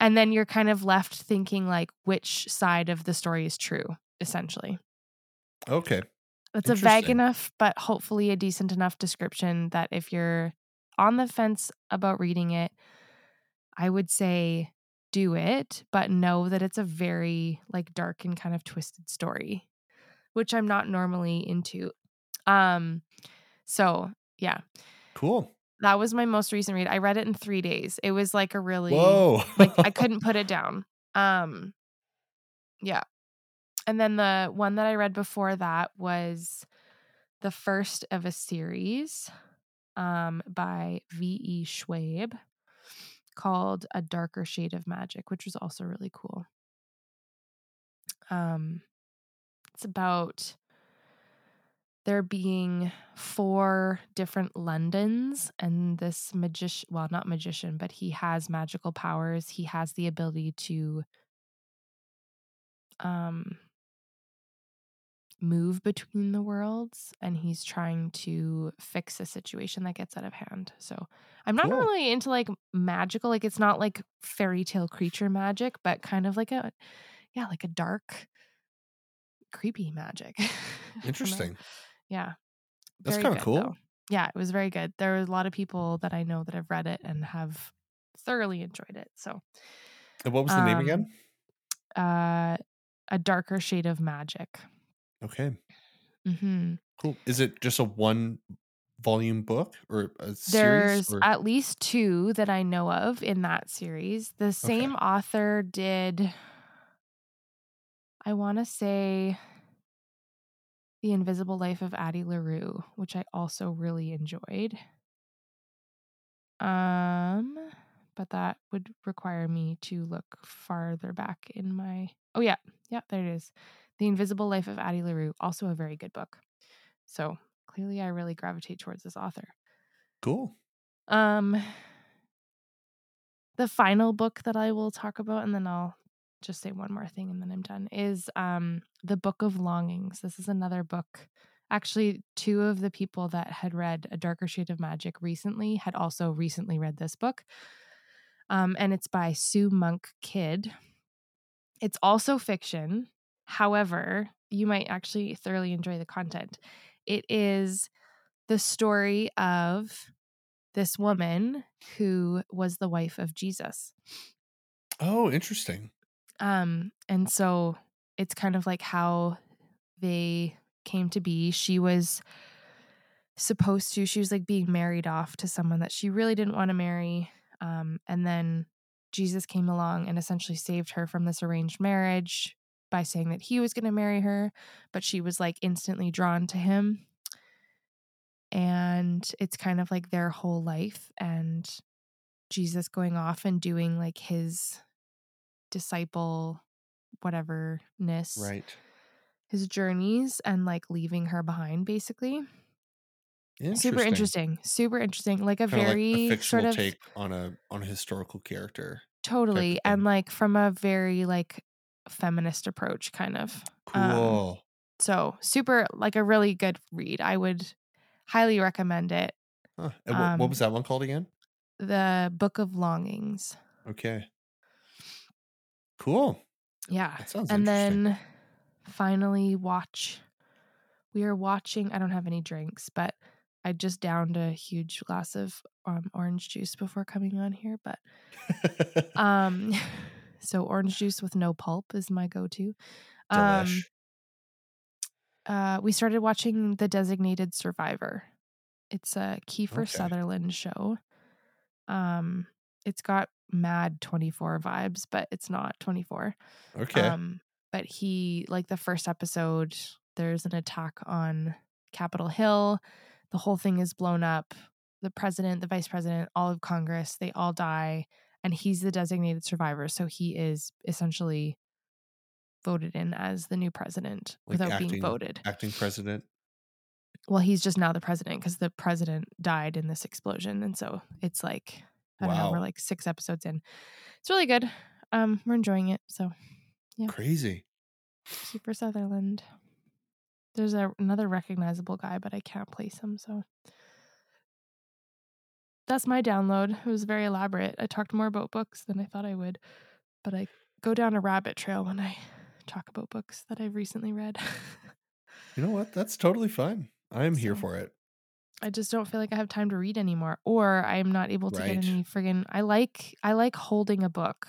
and then you're kind of left thinking like which side of the story is true, essentially. okay. It's a vague enough, but hopefully a decent enough description that if you're on the fence about reading it, I would say do it, but know that it's a very like dark and kind of twisted story, which I'm not normally into. Um so yeah, Cool. that was my most recent read. I read it in 3 days. It was like a really Whoa. like I couldn't put it down. Um yeah. And then the one that I read before that was the first of a series um by V.E. Schwab called A Darker Shade of Magic, which was also really cool. Um it's about there being four different Londons and this magician, well, not magician, but he has magical powers. He has the ability to um move between the worlds and he's trying to fix a situation that gets out of hand. So, I'm not Cool. really into like magical, like it's not like fairy tale creature magic, but kind of like a yeah, like a dark creepy magic. I don't know. Interesting. Yeah. That's kinda cool. though. Yeah, it was very good. There are a lot of people that I know that have read it and have thoroughly enjoyed it. So, And what was the name Um, again? uh, a darker shade of magic. Okay. Mm-hmm. Cool. Is it just a one volume book or a series? There's Or? at least two that I know of in that series. The same author did, I want to say, The Invisible Life of Addie LaRue, which I also really enjoyed. Um, but that would require me to look farther back in my. Oh yeah, yeah, there it is. The Invisible Life of Addie LaRue, also a very good book. So clearly, I really gravitate towards this author. cool. Um, the final book that I will talk about, and then I'll just say one more thing, and then I'm done. Is um the Book of Longings. This is another book. Actually, two of the people that had read A Darker Shade of Magic recently had also recently read this book. Um, and it's by Sue Monk Kidd. It's also fiction. However, you might actually thoroughly enjoy the content. It is the story of this woman who was the wife of Jesus. Oh, interesting. Um, and so it's kind of like how they came to be. She was supposed to, she was like being married off to someone that she really didn't want to marry. Um, and then Jesus came along and essentially saved her from this arranged marriage by saying that he was going to marry her, but she was like instantly drawn to him. And it's kind of like their whole life and Jesus going off and doing like his disciple whateverness Right. his journeys and like leaving her behind basically super interesting super interesting like a Kinda very like a fictional sort of take on a on a historical character. totally and like from a very like feminist approach kind of Um, Cool. so super like a really good read i would highly recommend it Huh. And what, what um, was that one called again? the Book of Longings. Okay. Cool. Yeah. And then finally watch we are watching i don't have any drinks but i just downed a huge glass of um, orange juice before coming on here but um so orange juice with no pulp is my go-to um Delish. uh we started watching the designated survivor it's a kiefer Okay. sutherland show um it's got mad 24 vibes but it's not 24 okay. um, but he, like the first episode, there's an attack on Capitol Hill. The whole thing is blown up. The president, the vice president, all of Congress, they all die. And he's the designated survivor. So he is essentially voted in as the new president Like without acting- being voted. Acting president. Well, he's just now the president because the president died in this explosion. And so it's like, I don't know, we're like six episodes in. It's really good. Um, we're enjoying it. So Yeah. Crazy. Kiefer Sutherland. There's a, another recognizable guy, but I can't place him. So that's my download. It was very elaborate. I talked more about books than I thought I would, but I go down a rabbit trail when I talk about books that I've recently read. You know what? That's totally fine. I'm here for it. I just don't feel like I have time to read anymore, or I'm not able to Right. get any friggin' I like I like holding a book.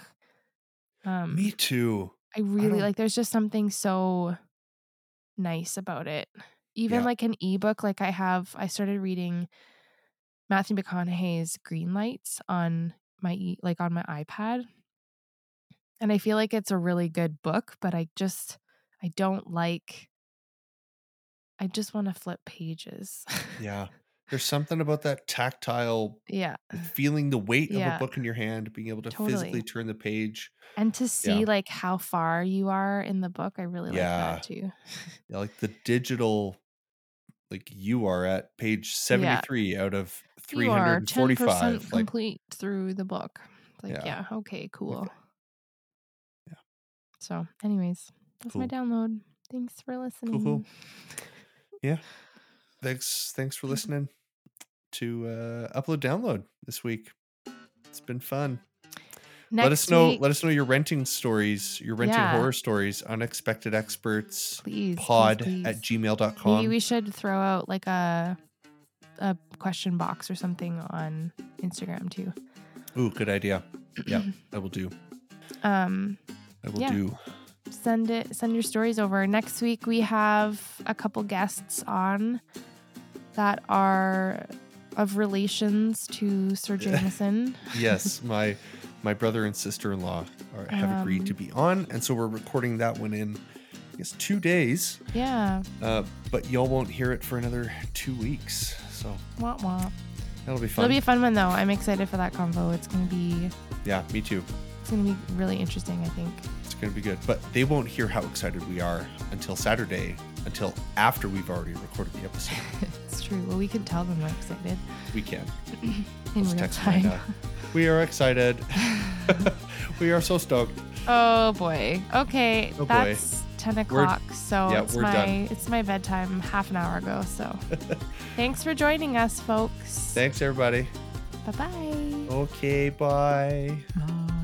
Um, Me too. I really don't- like there's just something so nice about it. Even Yeah. like an ebook, like I have I started reading Matthew McConaughey's Green Lights on my like on my iPad. And I feel like it's a really good book, but I just I don't like I just want to flip pages. Yeah. There's something about that tactile yeah. feeling the weight of a book in your hand, being able to Totally. physically turn the page. And to see Yeah. like how far you are in the book, I really Yeah. like that too. Yeah, like the digital like you are at page 73 out of You are 10% like complete through the book. Like, Yeah. yeah, okay, cool. Yeah. So, anyways, that's my download. Thanks for listening. cool. Yeah. Thanks thanks for listening to uh upload download this week. It's been fun. Next let us know week, let us know your renting stories, your renting Yeah. horror stories, unexpected experts please, please, pod please. at gmail.com. Maybe we should throw out like a a question box or something on Instagram too. Ooh, good idea. Yeah, I will do. Um, I will Yeah. do. send it send your stories over next week we have a couple guests on that are of relations to sir jameson Yes, my my brother and sister-in-law are, have agreed to Um, be on, and so we're recording that one in I guess two days. yeah Uh, but y'all won't hear it for another two weeks, so wah, wah. that'll be fun. it'll be a fun one though i'm excited for that convo it's gonna be yeah, me too. it's gonna be really interesting i think It's gonna be good. But they won't hear how excited we are until Saturday, until after we've already recorded the episode. it's true well we can tell them we're excited We can. in Let's real time Amanda. We are excited. we are so stoked. oh boy okay Oh, boy. That's 10 o'clock so yeah, it's my done. it's my bedtime half an hour ago so thanks for joining us folks Thanks everybody. bye-bye Okay, bye. Bye.